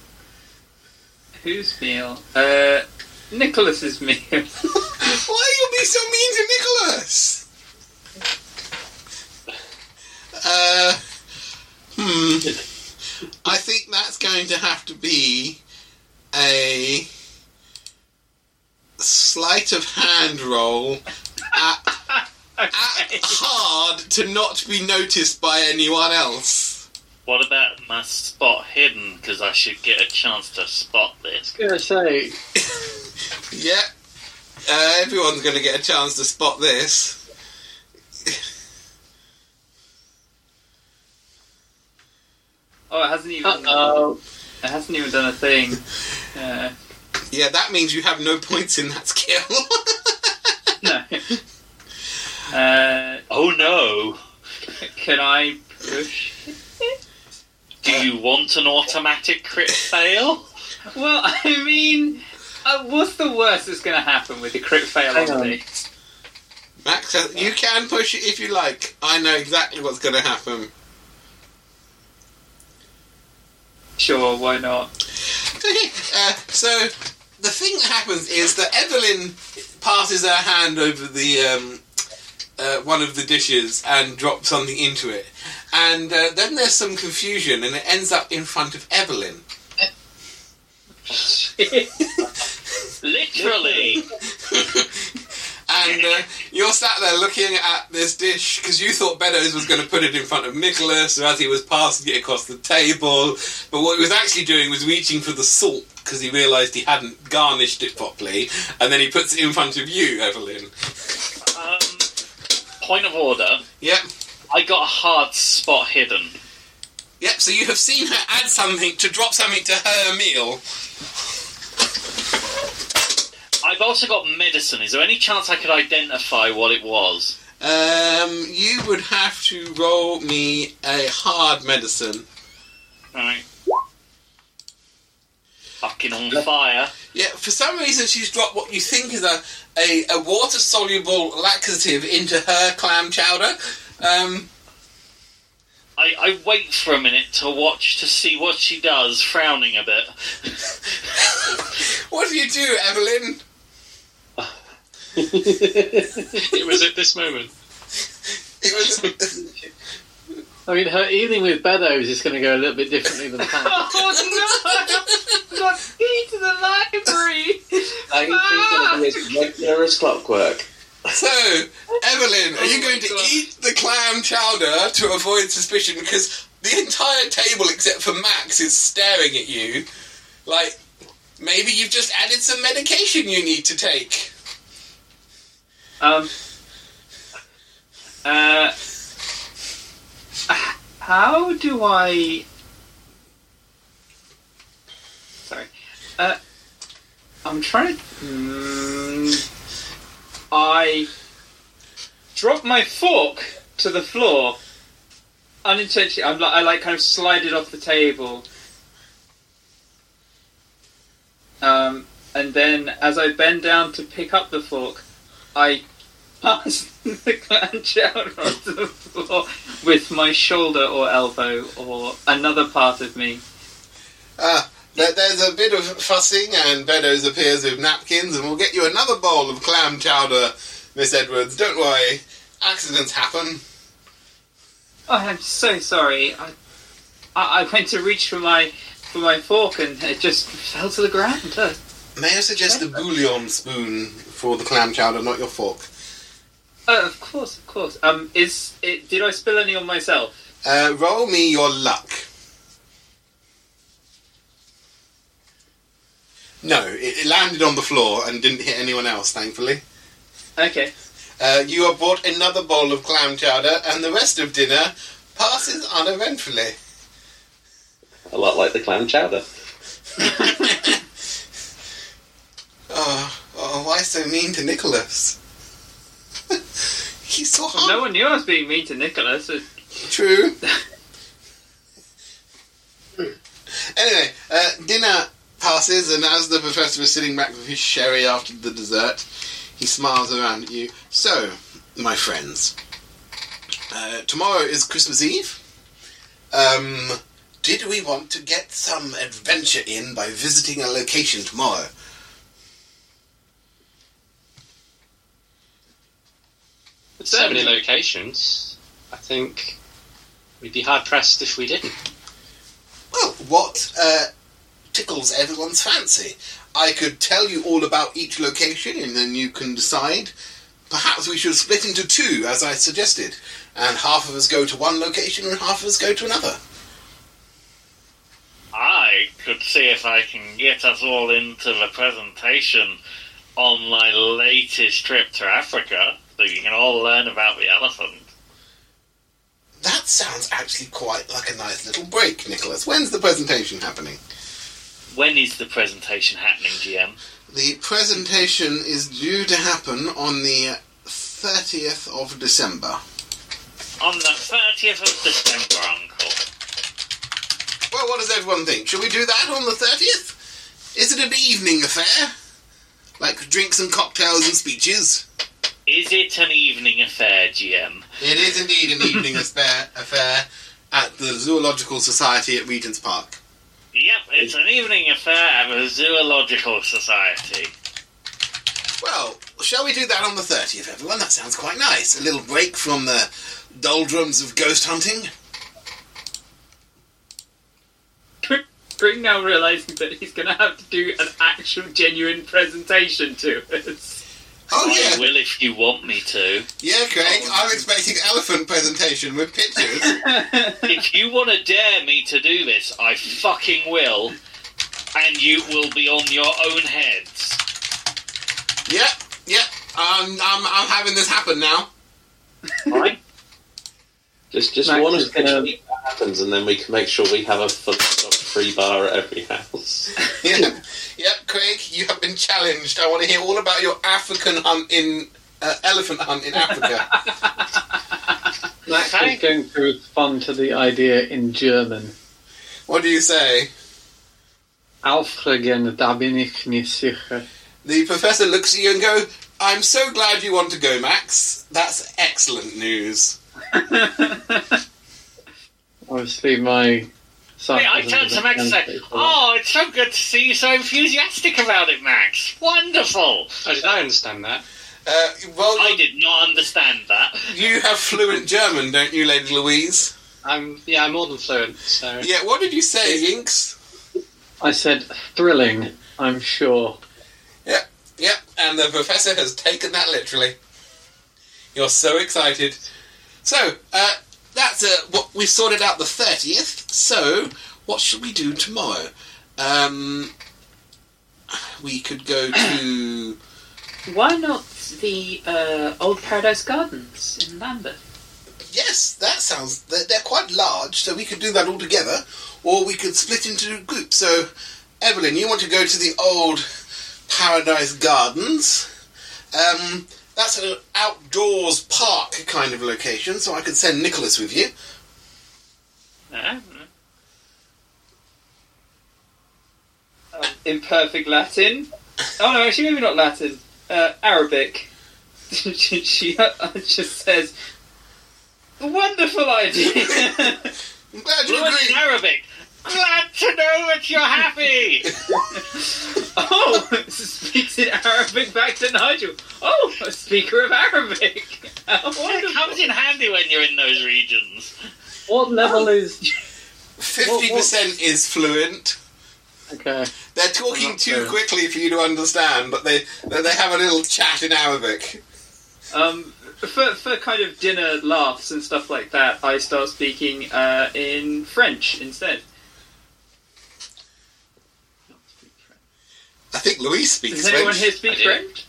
E: whose meal? Uh Nicholas's meal.
A: Why are you be so mean to Nicholas? Uh, hmm. I think that's going to have to be a sleight of hand roll at, at hard to not be noticed by anyone else.
C: What about my spot hidden? Because I should get a chance to spot this.
B: I was gonna say,
A: Yeah, uh, everyone's going to get a chance to spot this.
E: Oh, it hasn't even
B: oh,
E: it hasn't even done a thing. Uh,
A: Yeah, that means you have no points in that skill.
E: no. Uh,
C: Oh no!
E: can I push?
C: Do you want an automatic crit fail?
E: Well, I mean, uh, what's the worst that's going to happen with a crit fail
B: Hang
E: on
B: on.
E: these?
A: Max, says, you can push it if you like. I know exactly what's going to happen.
E: Sure, why not?
A: uh, so the thing that happens is that Evelyn passes her hand over the um, uh, one of the dishes and drops something into it, and uh, then there's some confusion, and it ends up in front of Evelyn.
C: Literally!
A: and uh, you're sat there looking at this dish because you thought Beddoes was going to put it in front of Nicholas as he was passing it across the table. But what he was actually doing was reaching for the salt because he realised he hadn't garnished it properly, and then he puts it in front of you, Evelyn.
C: Point of order.
A: Yep.
C: I got a hard spot hidden.
A: Yep, so you have seen her add something to drop something to her meal.
C: I've also got medicine. Is there any chance I could identify what it was?
A: Um, you would have to roll me a hard medicine.
C: Right. Fucking on fire.
A: Yeah, for some reason she's dropped what you think is a, a, a water soluble laxative into her clam chowder. Um,
C: I, I wait for a minute to watch to see what she does, frowning a bit.
A: what do you do, Evelyn?
D: It was at this moment.
A: It was.
B: I mean, her eating with Beddoes is going to go a little bit differently than planned.
E: Oh no! got key to the library.
F: Like, he's going to be as regular as clockwork.
A: So, Evelyn, are you
E: Oh
A: going to
E: God.
A: eat the clam chowder to avoid suspicion? Because the entire table, except for Max, is staring at you. Like, maybe you've just added some medication you need to take.
E: Um. Uh. How do I? Sorry. Uh. I'm trying to. Mm, I drop my fork to the floor unintentionally. I'm like, I like kind of slide it off the table. Um, and then as I bend down to pick up the fork, I the clam chowder onto the floor with my shoulder or elbow or another part of me.
A: Ah, there's a bit of fussing, and Beddoes appears with napkins, and we'll get you another bowl of clam chowder, Miss Edwards. Don't worry, accidents happen.
E: Oh, I'm so sorry. I, I, I went to reach for my for my fork and it just fell to the ground.
A: May I suggest a bouillon spoon for the clam chowder, not your fork?
E: Uh, of course, of course. Um, is it? Did I spill any on myself?
A: Uh, roll me your luck. No, it, it landed on the floor and didn't hit anyone else, thankfully.
E: Okay.
A: Uh, you are brought another bowl of clam chowder, and the rest of dinner passes uneventfully.
F: A lot like the clam chowder.
A: Oh, oh, why so mean to Nicholas? He's so
E: Well, no one knew I was being mean to Nicholas.
A: True. anyway, uh, dinner passes, and as the professor is sitting back with his sherry after the dessert, he smiles around at you. So, my friends, uh, tomorrow is Christmas Eve. Um, did we want to get some adventure in by visiting a location tomorrow?
D: With so many locations, I think we'd be hard pressed if we didn't.
A: Well, what uh, tickles everyone's fancy? I could tell you all about each location and then you can decide. Perhaps we should split into two, as I suggested, and half of us go to one location and half of us go to another.
C: I could see if I can get us all into the presentation on my latest trip to Africa, so you can all learn about the elephant.
A: That sounds actually quite like a nice little break, Nicholas. When's the presentation happening?
C: When is the presentation happening, GM?
A: The presentation is due to happen on the 30th of December.
C: On the 30th of December, Uncle.
A: Well, what does everyone think? Should we do that on the 30th? Is it an evening affair? Like drinks and cocktails and speeches?
C: Is it an evening affair, GM?
A: It is indeed an evening affair, affair at the Zoological Society at Regent's Park.
C: Yep, it's an evening affair at the Zoological Society.
A: Well, shall we do that on the 30th, everyone? That sounds quite nice. A little break from the doldrums of ghost hunting.
E: Green now realizing that he's going to have to do an actual, genuine presentation to us.
A: Oh,
C: I
A: yeah.
C: will if you want me to.
A: Yeah, Craig, I'm expecting elephant presentation with pictures.
C: if you want to dare me to do this, I fucking will. And you will be on your own heads.
A: yep, yep. Um, I'm, I'm having this happen now.
C: Right?
F: Just, just
B: Max
F: one
B: is
F: of
B: gonna-
F: that happens, and then we can make sure we have a full free bar at every house.
A: Yeah. yep, Craig, you have been challenged. I want to hear all about your African hunt in uh, elephant hunt in Africa.
B: Max
C: Thank-
B: is going to respond to the idea in German.
A: what do you say?
B: Aufregen, da bin ich nicht sicher.
A: The professor looks at you and go, "I'm so glad you want to go, Max. That's excellent news."
B: Obviously, my son.
C: Hey, I turned to Max and said, Oh, it's so good to see you so enthusiastic about it, Max. Wonderful.
D: Oh, did I understand that?
A: Uh, well,
C: I did not understand that.
A: you have fluent German, don't you, Lady Louise?
D: I'm yeah, I'm more than fluent. So
A: Yeah. What did you say, Yinks?
B: I said thrilling. I'm sure.
A: Yep, yep, and the professor has taken that literally. You're so excited. So, uh, that's uh, what we've sorted out the 30th. So, what should we do tomorrow? Um, we could go to.
E: Why not the uh, Old Paradise Gardens in Lambeth?
A: Yes, that sounds. They're, they're quite large, so we could do that all together, or we could split into groups. So, Evelyn, you want to go to the old Paradise Gardens? Um, that's an outdoors park kind of location, so I could send Nicholas with you.
C: Uh,
E: In perfect Latin. Oh no, actually maybe not Latin. Uh, Arabic. she uh, just says, "Wonderful idea."
A: I'm glad you agree.
C: Arabic. Glad to know that you're happy.
E: oh, speaks in Arabic back to Nigel. Oh, a speaker of Arabic. How
C: it comes in handy when you're in those regions.
B: What level is?
A: Fifty percent is fluent.
B: Okay.
A: They're talking too
B: fluent.
A: quickly for you to understand, but they they have a little chat in Arabic.
E: Um, for for kind of dinner laughs and stuff like that, I start speaking uh, in French instead.
A: I think Louise speaks French.
E: Does anyone
A: French.
E: here speak
D: I do.
E: French?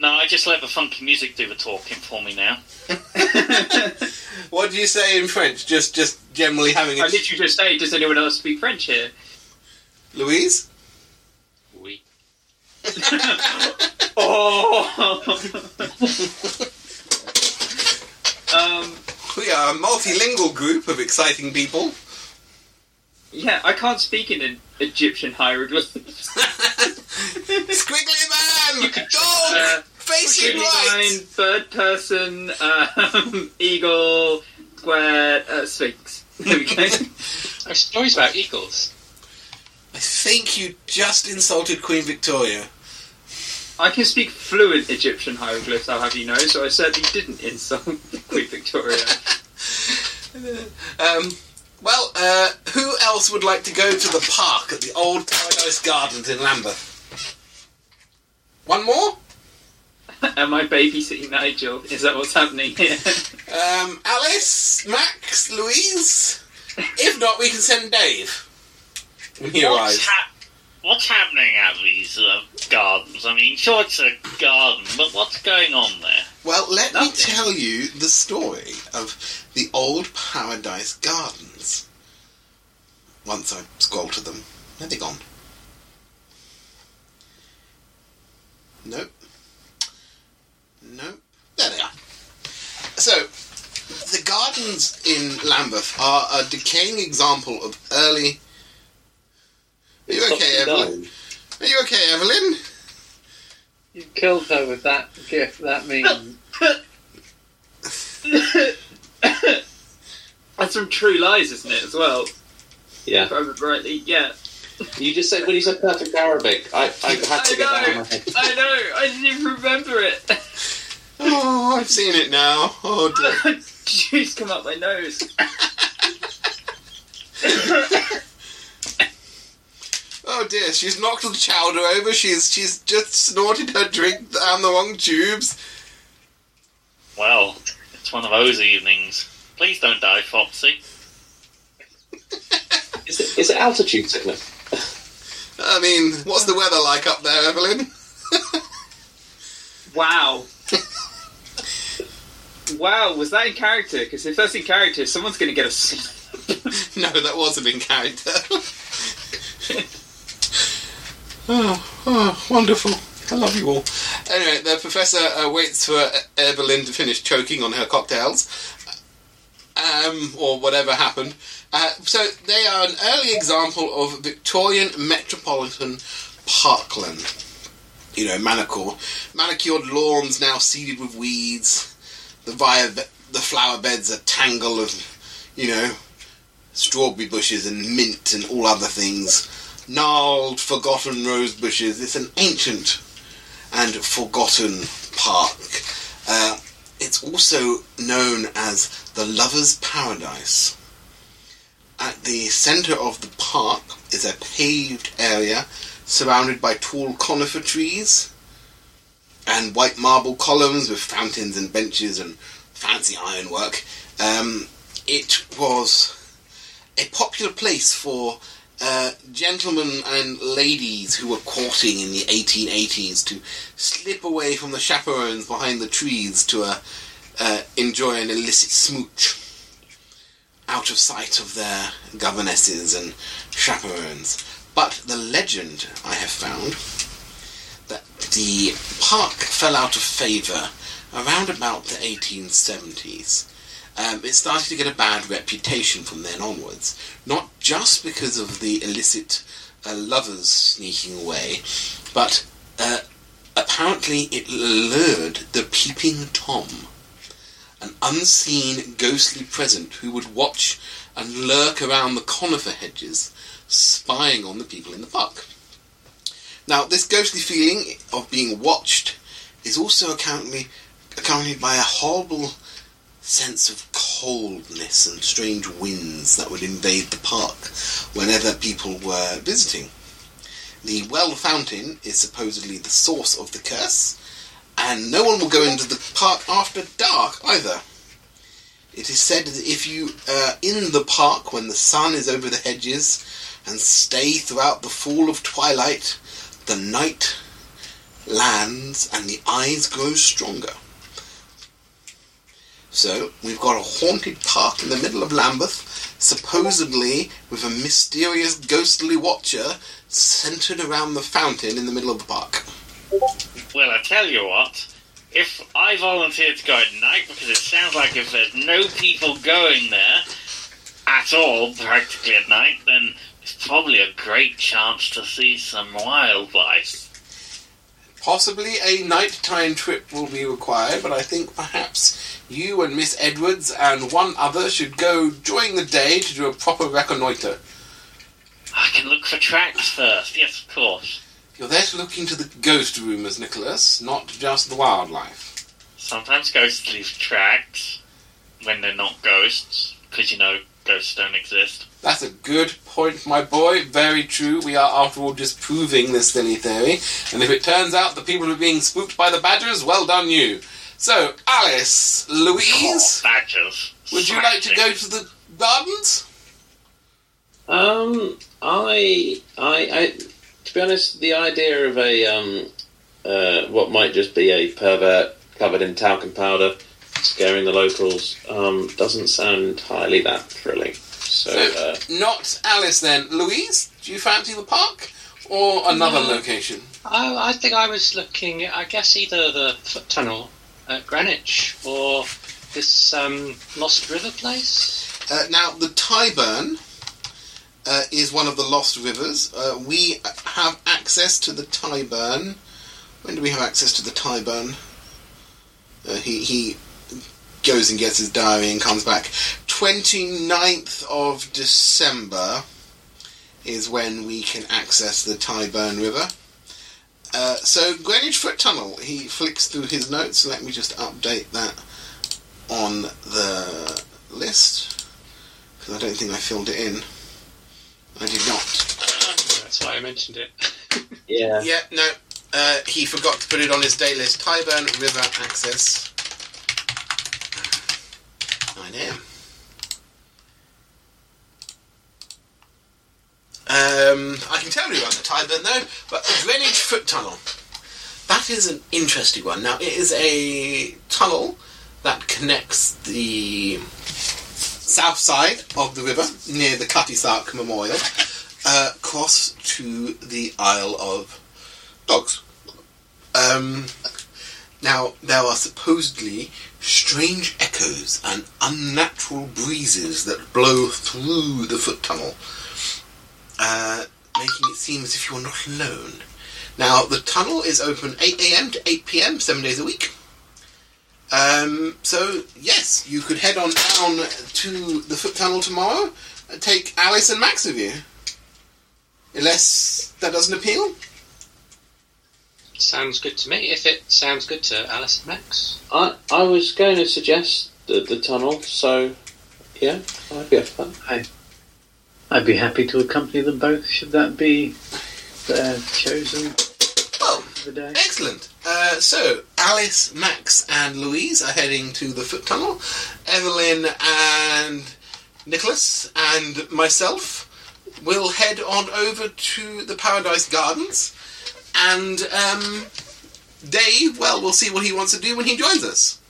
C: No, I just let the funky music do the talking for me now.
A: What do you say in French? Just just generally having a
E: I literally just say, does anyone else speak French here?
A: Louise.
C: Oui.
E: oh. um,
A: We are a multilingual group of exciting people.
E: Yeah, I can't speak in an Egyptian hieroglyphs.
A: Squiggly man! Dog!
E: Uh,
A: Facing
E: Green
A: right!
E: line, third person, um, eagle, square, uh, sphinx. There we go.
D: Stories about eagles.
A: I think you just insulted Queen Victoria.
E: I can speak fluent Egyptian hieroglyphs, I'll have you know, so I certainly didn't insult Queen Victoria.
A: Um, well, uh, who else would like to go to the park at the old Paradise Gardens in Lambeth? One more?
E: Am I babysitting Nigel? Is that what's happening here?
A: Um, Alice, Max, Louise? If not, we can send Dave. When he
C: What's,
A: arrives.
C: what's happening at these uh, gardens? I mean, sure, it's a garden, but what's going on there?
A: Well, let me tell you the story of the old Paradise Gardens. Once I scroll to them. they're gone? Nope. Nope. There they are. So, the gardens in Lambeth are a decaying example of early. Are you okay, Evelyn? Are you okay, Evelyn?
B: You killed her with that gift. That means
E: That's from True Lies, isn't it, as well?
F: Yeah.
E: If I remember rightly, yeah.
F: You just said when you said perfect Arabic, I, I had to
E: I
F: get that
E: know.
F: on my head.
E: I know, I didn't even remember it.
A: Oh, I've seen it now. Oh dear.
E: Juice come up my nose.
A: Oh dear, she's knocked the chowder over. She's she's just snorted her drink down the wrong tubes.
C: Well, it's one of those evenings. Please don't die, Foxy.
F: Is it, is it altitude sickness?
A: I mean, what's the weather like up there, Evelyn?
E: Wow. wow, was that in character? Because if that's in character, someone's going to get a
A: no, that wasn't in character. oh, oh, wonderful. I love you all. Anyway, the professor uh, waits for Evelyn to finish choking on her cocktails. Um, or whatever happened. Uh, so they are an early example of Victorian metropolitan parkland. You know, manicure, manicured lawns now seeded with weeds. The via the flower beds a tangle of, you know, strawberry bushes and mint and all other things. Gnarled, forgotten rose bushes. It's an ancient and forgotten park. Uh, it's also known as the Lover's Paradise. At the centre of the park is a paved area surrounded by tall conifer trees and white marble columns with fountains and benches and fancy ironwork. Um, it was a popular place for uh, gentlemen and ladies who were courting in the 1880s to slip away from the chaperones behind the trees to uh, uh, enjoy an illicit smooch out of sight of their governesses and chaperones. But the legend I have found that the park fell out of favour around about the 1870s. Um, it started to get a bad reputation from then onwards, not just because of the illicit uh, lovers sneaking away, but uh, apparently it lured the peeping Tom, an unseen ghostly presence who would watch and lurk around the conifer hedges, spying on the people in the park. Now, this ghostly feeling of being watched is also accompanied, accompanied by a horrible sense of coldness and strange winds that would invade the park whenever people were visiting. The well fountain is supposedly the source of the curse, and no one will go into the park after dark either. It is said that if you are in the park when the sun is over the hedges and stay throughout the fall of twilight, the night lands and the eyes grow stronger. So, we've got a haunted park in the middle of Lambeth, supposedly with a mysterious ghostly watcher centered around the fountain in the middle of the park.
C: Well, I tell you what, if I volunteer to go at night, because it sounds like if there's no people going there at all, practically at night, then it's probably a great chance to see some wildlife.
A: Possibly a nighttime trip will be required, but I think perhaps you and Miss Edwards and one other should go during the day to do a proper reconnoitre.
C: I can look for tracks first, yes, of course.
A: You're there to look into the ghost rumours, Nicholas, not just the wildlife.
C: Sometimes ghosts leave tracks when they're not ghosts, because you know ghosts don't exist.
A: That's a good point, my boy. Very true. We are, after all, disproving this silly theory. And if it turns out the people are being spooked by the badgers, well done you. So, Alice, Louise,
C: Badgers.
A: would you like to go to the gardens?
F: Um, I, I, I, to be honest, the idea of a um, uh, what might just be a pervert covered in talcum powder scaring the locals um, doesn't sound entirely that thrilling. So, uh,
A: Not Alice then. Louise, do you fancy the park or another
D: No.
A: location?
D: I, I think I was looking, at, I guess, either the foot tunnel at Greenwich or this um, Lost River place.
A: Uh, now, the Tyburn uh, is one of the lost rivers. Uh, we have access to the Tyburn. When do we have access to the Tyburn? Uh, he, he goes and gets his diary and comes back. 29th of December is when we can access the Tyburn River. Uh, so, Greenwich Foot Tunnel, he flicks through his notes. Let me just update that on the list because I don't think I filled it in. I did not.
D: That's why I mentioned it.
F: yeah.
A: Yeah, no. Uh, he forgot to put it on his day list. Tyburn River Access. 9 a.m. Um, I can tell you about the Tyburn though, but the Greenwich Foot Tunnel. That is an interesting one. Now, it is a tunnel that connects the south side of the river near the Cutty Sark Memorial uh, across to the Isle of Dogs. Um, now, there are supposedly strange echoes and unnatural breezes that blow through the foot tunnel, uh, making it seem as if you're not alone. Now, the tunnel is open 8 a.m. to 8 p.m., seven days a week. Um, so, yes, you could head on down to the foot tunnel tomorrow and take Alice and Max with you. Unless that doesn't appeal?
D: Sounds good to me. If it sounds good to Alice and Max.
F: I, I was going to suggest the, the tunnel, so yeah, I'd be up for that.
B: I'd be happy to accompany them both. Should that be their chosen
A: Oh,
B: the day?
A: excellent. Uh, so, Alice, Max, and Louise are heading to the foot tunnel. Evelyn and Nicholas and myself will head on over to the Paradise Gardens. And um, Dave, well, we'll see what he wants to do when he joins us.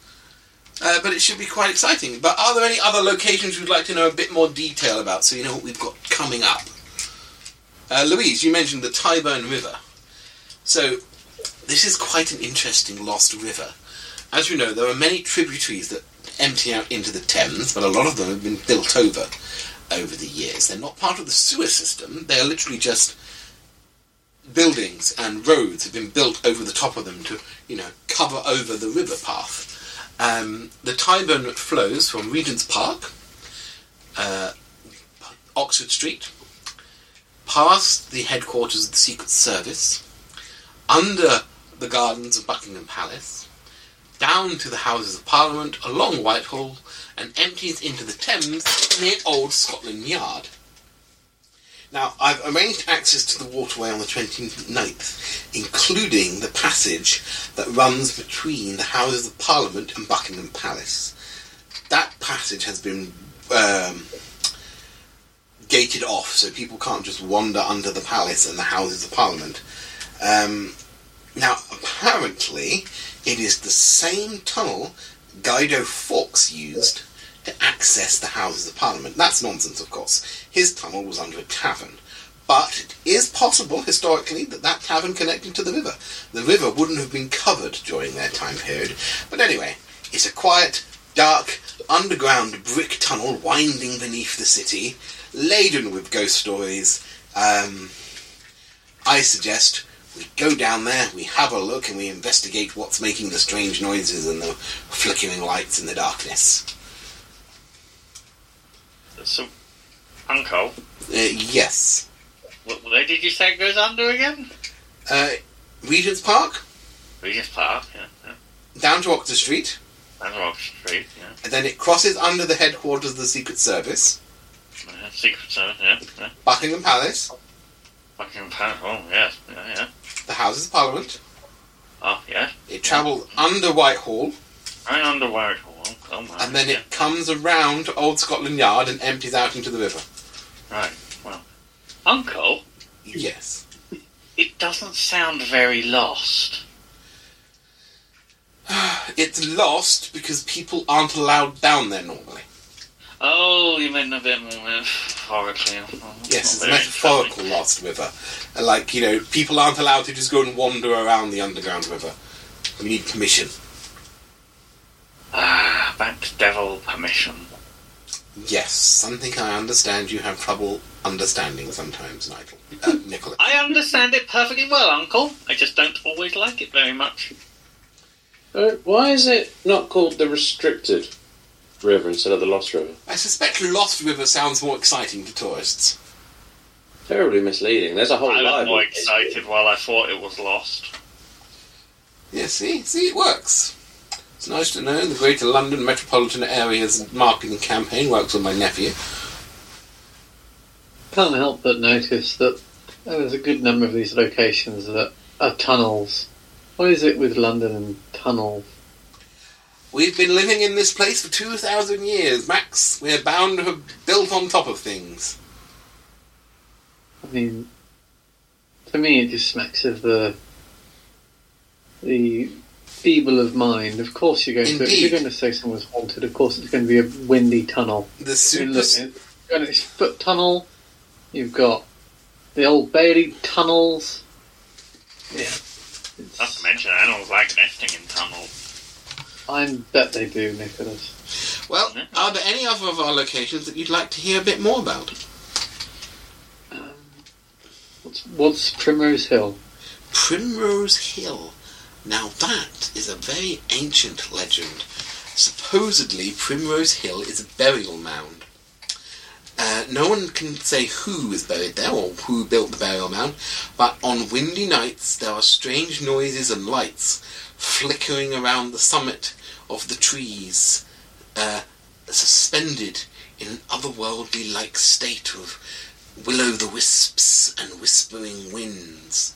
A: Uh, but it should be quite exciting. But are there any other locations you'd like to know a bit more detail about so you know what we've got coming up? Uh, Louise, you mentioned the Tyburn River. So, this is quite an interesting lost river. As you know, there are many tributaries that empty out into the Thames, but a lot of them have been built over over the years. They're not part of the sewer system, they are literally just buildings and roads have been built over the top of them to, you know, cover over the river path. Um, the Tyburn flows from Regent's Park, uh, Oxford Street, past the headquarters of the Secret Service, under the gardens of Buckingham Palace, down to the Houses of Parliament, along Whitehall, and empties into the Thames near Old Scotland Yard. Now, I've arranged access to the waterway on the 29th, including the passage that runs between the Houses of Parliament and Buckingham Palace. That passage has been um, gated off, so people can't just wander under the palace and the Houses of Parliament. Um, now, apparently, it is the same tunnel Guido Fawkes used to access the Houses of Parliament. That's nonsense, of course. His tunnel was under a tavern. But it is possible, historically, that that tavern connected to the river. The river wouldn't have been covered during their time period. But anyway, it's a quiet, dark, underground brick tunnel winding beneath the city, laden with ghost stories. Um, I suggest we go down there, we have a look, and we investigate what's making the strange noises and the flickering lights in the darkness.
C: So, Uncle,
A: Uh, yes.
C: wh- where did you say it goes under again?
A: Uh, Regent's Park,
C: Regent's Park, yeah. yeah.
A: down to Oxford Street,
C: Down to Oxford Street, yeah.
A: and then it crosses under the headquarters of the Secret Service,
C: yeah. Secret Service, yeah. yeah.
A: Buckingham Palace,
C: Buckingham Palace, oh, yes, yeah, yeah.
A: the Houses of Parliament.
C: Oh, yeah.
A: It travels under Whitehall,
C: I under Whitehall. Oh, my.
A: and then
C: yeah.
A: it comes around Old Scotland Yard and empties out into the river.
C: Right, well. Uncle,
A: Yes.
C: it doesn't sound very lost.
A: It's lost because people aren't allowed down there normally.
C: Oh, you mean a bit more metaphorically. Oh,
A: Yes, it's a metaphorical lost river. And Like, you know, people aren't allowed to just go and wander around the underground river. We need permission.
C: Ah, back to devil permission.
A: Yes, something I understand you have trouble understanding sometimes, Nigel. Uh, Nicholas.
C: I understand it perfectly well, Uncle. I just don't always like it very much.
F: Uh, why is it not called the Restricted River instead of the Lost River?
A: I suspect Lost River sounds more exciting to tourists.
F: Terribly misleading. There's a whole
C: I was
F: Bible.
C: more excited while I thought it was lost.
A: Yeah, see? See, it works. It's nice to know the Greater London metropolitan area's marketing campaign works on my nephew.
B: Can't help but notice that there's a good number of these locations that are tunnels. What is it with London and tunnels?
A: We've been living in this place for 2,000 years, Max. We're bound to have built on top of things.
B: I mean, to me, it just smacks of the the feeble of mind. Of course, you're going to. If you're going to say someone's haunted, of course, it's going to be a windy tunnel.
A: The
B: I mean,
A: super.
B: look, you've got foot tunnel. You've got the old Bailey tunnels. Yeah,
C: Not
B: it's,
C: to mention, animals like nesting in tunnels.
B: I bet they do, Nicholas.
A: Well, are there any other of our locations that you'd like to hear a bit more about?
B: Um, what's what's Primrose Hill?
A: Primrose Hill. Now that is a very ancient legend. Supposedly, Primrose Hill is a burial mound. Uh, no one can say who is buried there or who built the burial mound, but on windy nights there are strange noises and lights flickering around the summit of the trees, uh, suspended in an otherworldly like state of will o' the wisps and whispering winds.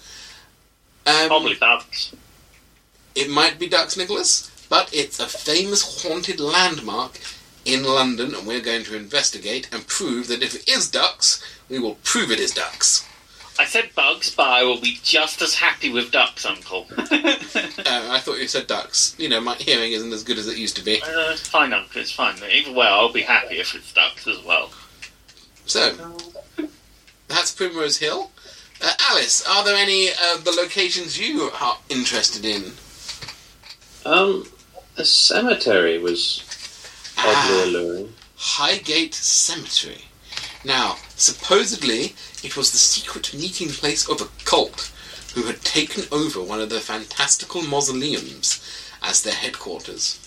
A: Um,
C: Probably ducks.
A: It might be ducks, Nicholas, but it's a famous haunted landmark in London, and we're going to investigate and prove that if it is ducks, we will prove it is ducks.
C: I said bugs, but I will be just as happy with ducks, Uncle.
A: Uh, I thought you said ducks. You know, my hearing isn't as good as it used to be.
C: Uh, it's fine, Uncle. It's fine. Either way, I'll be happy if it's ducks as well.
A: So, that's Primrose Hill. Uh, Alice, are there any of the locations you are interested in?
F: Um, a cemetery was oddly
A: Ah,
F: alluring.
A: Highgate Cemetery. Now, supposedly, it was the secret meeting place of a cult who had taken over one of the fantastical mausoleums as their headquarters.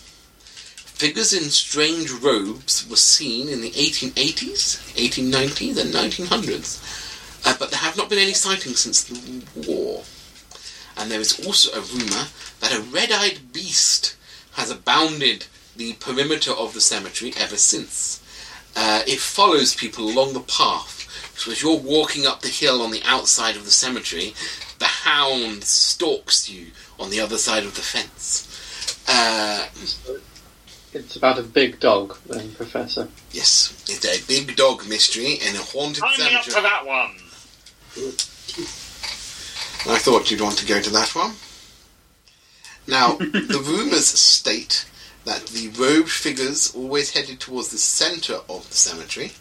A: Figures in strange robes were seen in the 1880s, 1890s, and 1900s, uh, but there have not been any sightings since the war. And there is also a rumour that a red eyed beast has abounded the perimeter of the cemetery ever since. Uh, it follows people along the path. So as you're walking up the hill on the outside of the cemetery, the hound stalks you on the other side of the fence. Uh,
B: It's about a big dog, then, Professor.
A: yes, it's a big dog mystery in a haunted
C: Sign me up for
A: cemetery.
C: that one.
A: I thought you'd want to go to that one. Now, the rumours state that the robed figures always headed towards the centre of the cemetery,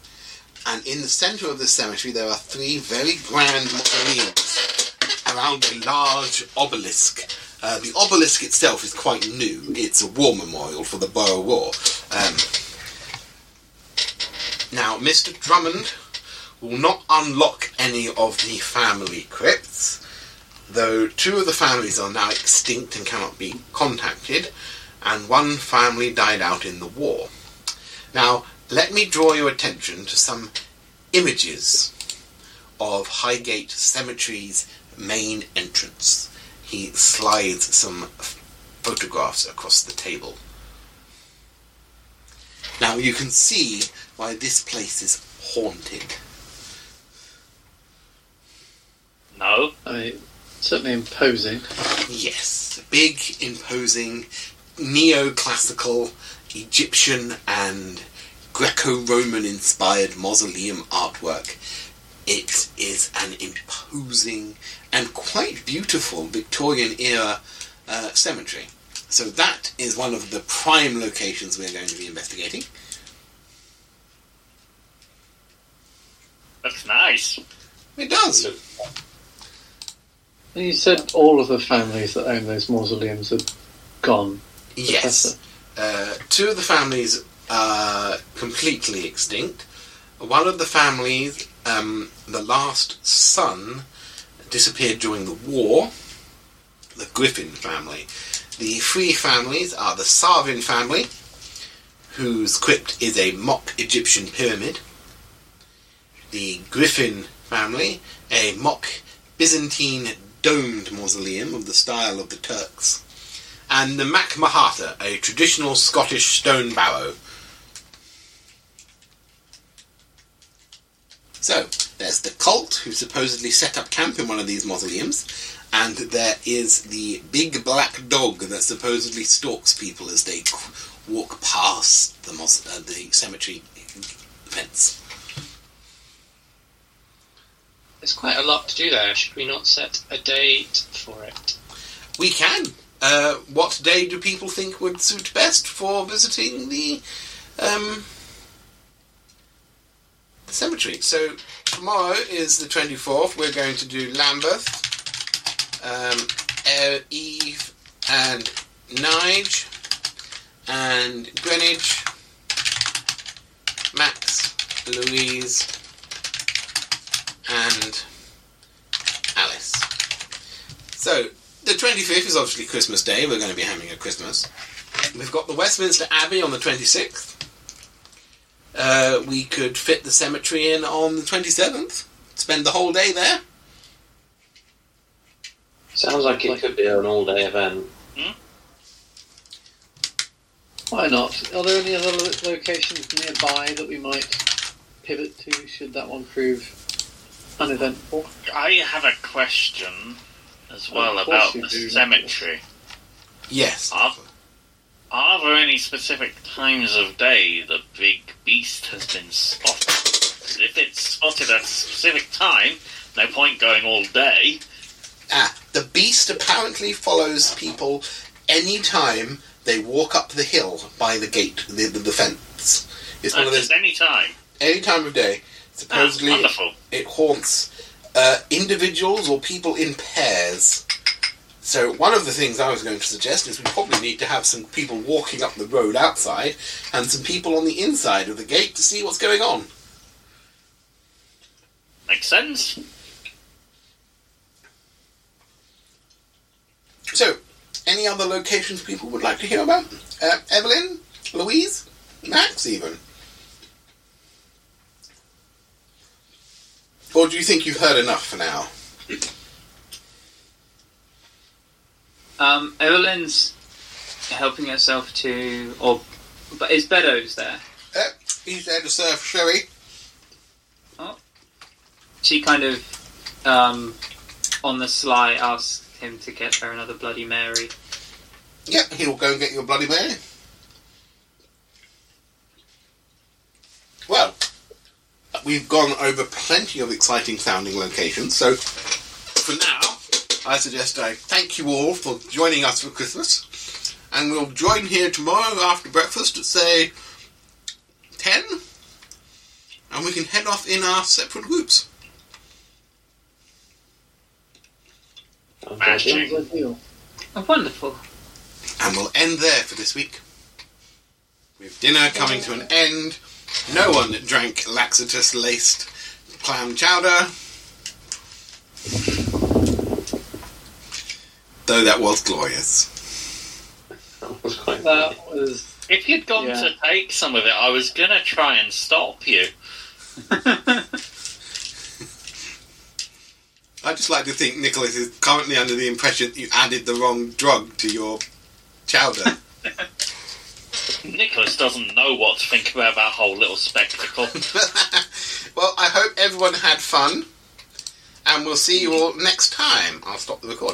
A: and in the centre of the cemetery there are three very grand mausoleums around a large obelisk. Uh, the obelisk itself is quite new. It's a war memorial for the Boer War. Um, now, Mr. Drummond will not unlock any of the family crypts though two of the families are now extinct and cannot be contacted, and one family died out in the war. Now, let me draw your attention to some images of Highgate Cemetery's main entrance. He slides some photographs across the table. Now, you can see why this place is haunted.
C: No.
B: I mean, certainly imposing.
A: Yes, big, imposing, neoclassical, Egyptian and Greco-Roman inspired mausoleum artwork. It is an imposing and quite beautiful Victorian era uh, cemetery. So that is one of the prime locations we're going to be investigating.
C: That's nice.
A: It does.
B: You said all of the families that own those mausoleums are gone.
A: Yes. Uh, two of the families are completely extinct. One of the families, um, the last son, disappeared during the war. The Griffin family. The three families are the Sarvin family, whose crypt is a mock Egyptian pyramid. The Griffin family, a mock Byzantine domed mausoleum of the style of the Turks and the Mac Mahata, a traditional Scottish stone barrow. So, there's the cult who supposedly set up camp in one of these mausoleums, and there is the big black dog that supposedly stalks people as they walk past the, uh, the cemetery fence.
D: There's quite a lot to do there. Should we not set a date for it?
A: We can. Uh, what day do people think would suit best for visiting the um, the cemetery? So tomorrow is the twenty fourth. We're going to do Lambeth, um, Eve, and Nige, and Greenwich, Max, Louise, and Alice. So the 25th is obviously Christmas Day. We're going to be having a Christmas. We've got the Westminster Abbey on the 26th. Uh, we could fit the cemetery in on the 27th. Spend the whole day there.
F: Sounds like it could be an all-day event.
B: Why not? Are there any other locations nearby that we might pivot to? Should that one prove uneventful.
C: I have a question as well
B: Of course
C: about
B: you
C: the
B: do.
C: cemetery.
A: Yes.
C: Ah. Are there any specific times of day the big beast has been spotted? 'Cause If it's spotted at a specific time, no point going all day.
A: Ah, the beast apparently follows people any time they walk up the hill by the gate, the, the, the fence. It's one
C: At
A: of those
C: just any time.
A: any time of day. Supposedly,
C: wonderful.
A: it haunts uh, individuals or people in pairs. So one of the things I was going to suggest is we probably need to have some people walking up the road outside and some people on the inside of the gate to see what's going on.
C: Makes sense.
A: So, any other locations people would like to hear about? Uh, Evelyn, Louise, Max, even. Or do you think you've heard enough for now?
E: Um, Evelyn's helping herself to, or but is Beddoes there?
A: Uh, he's there to serve sherry. Oh.
E: She kind of, um, on the sly, asks him to get her another Bloody Mary.
A: Yep, he'll go and get you a Bloody Mary. Well, we've gone over plenty of exciting sounding locations, so for now, I suggest I thank you all for joining us for Christmas, and we'll join here tomorrow after breakfast at say 10, and we can head off in our separate groups.
F: Sounds
C: Smashing.
F: ideal.
B: Sounds.
E: Oh, wonderful.
A: And we'll end there for this week. With dinner coming to an end, no one drank laxatus laced clam chowder. Though that was glorious.
F: That was quite
B: That was
C: If you'd gone
B: Yeah.
C: to take some of it, I was gonna try and stop you.
A: I just like to think Nicholas is currently under the impression that you added the wrong drug to your chowder.
C: Nicholas doesn't know what to think about that whole little spectacle.
A: well, I hope everyone had fun, and we'll see you all next time. I'll stop the recording.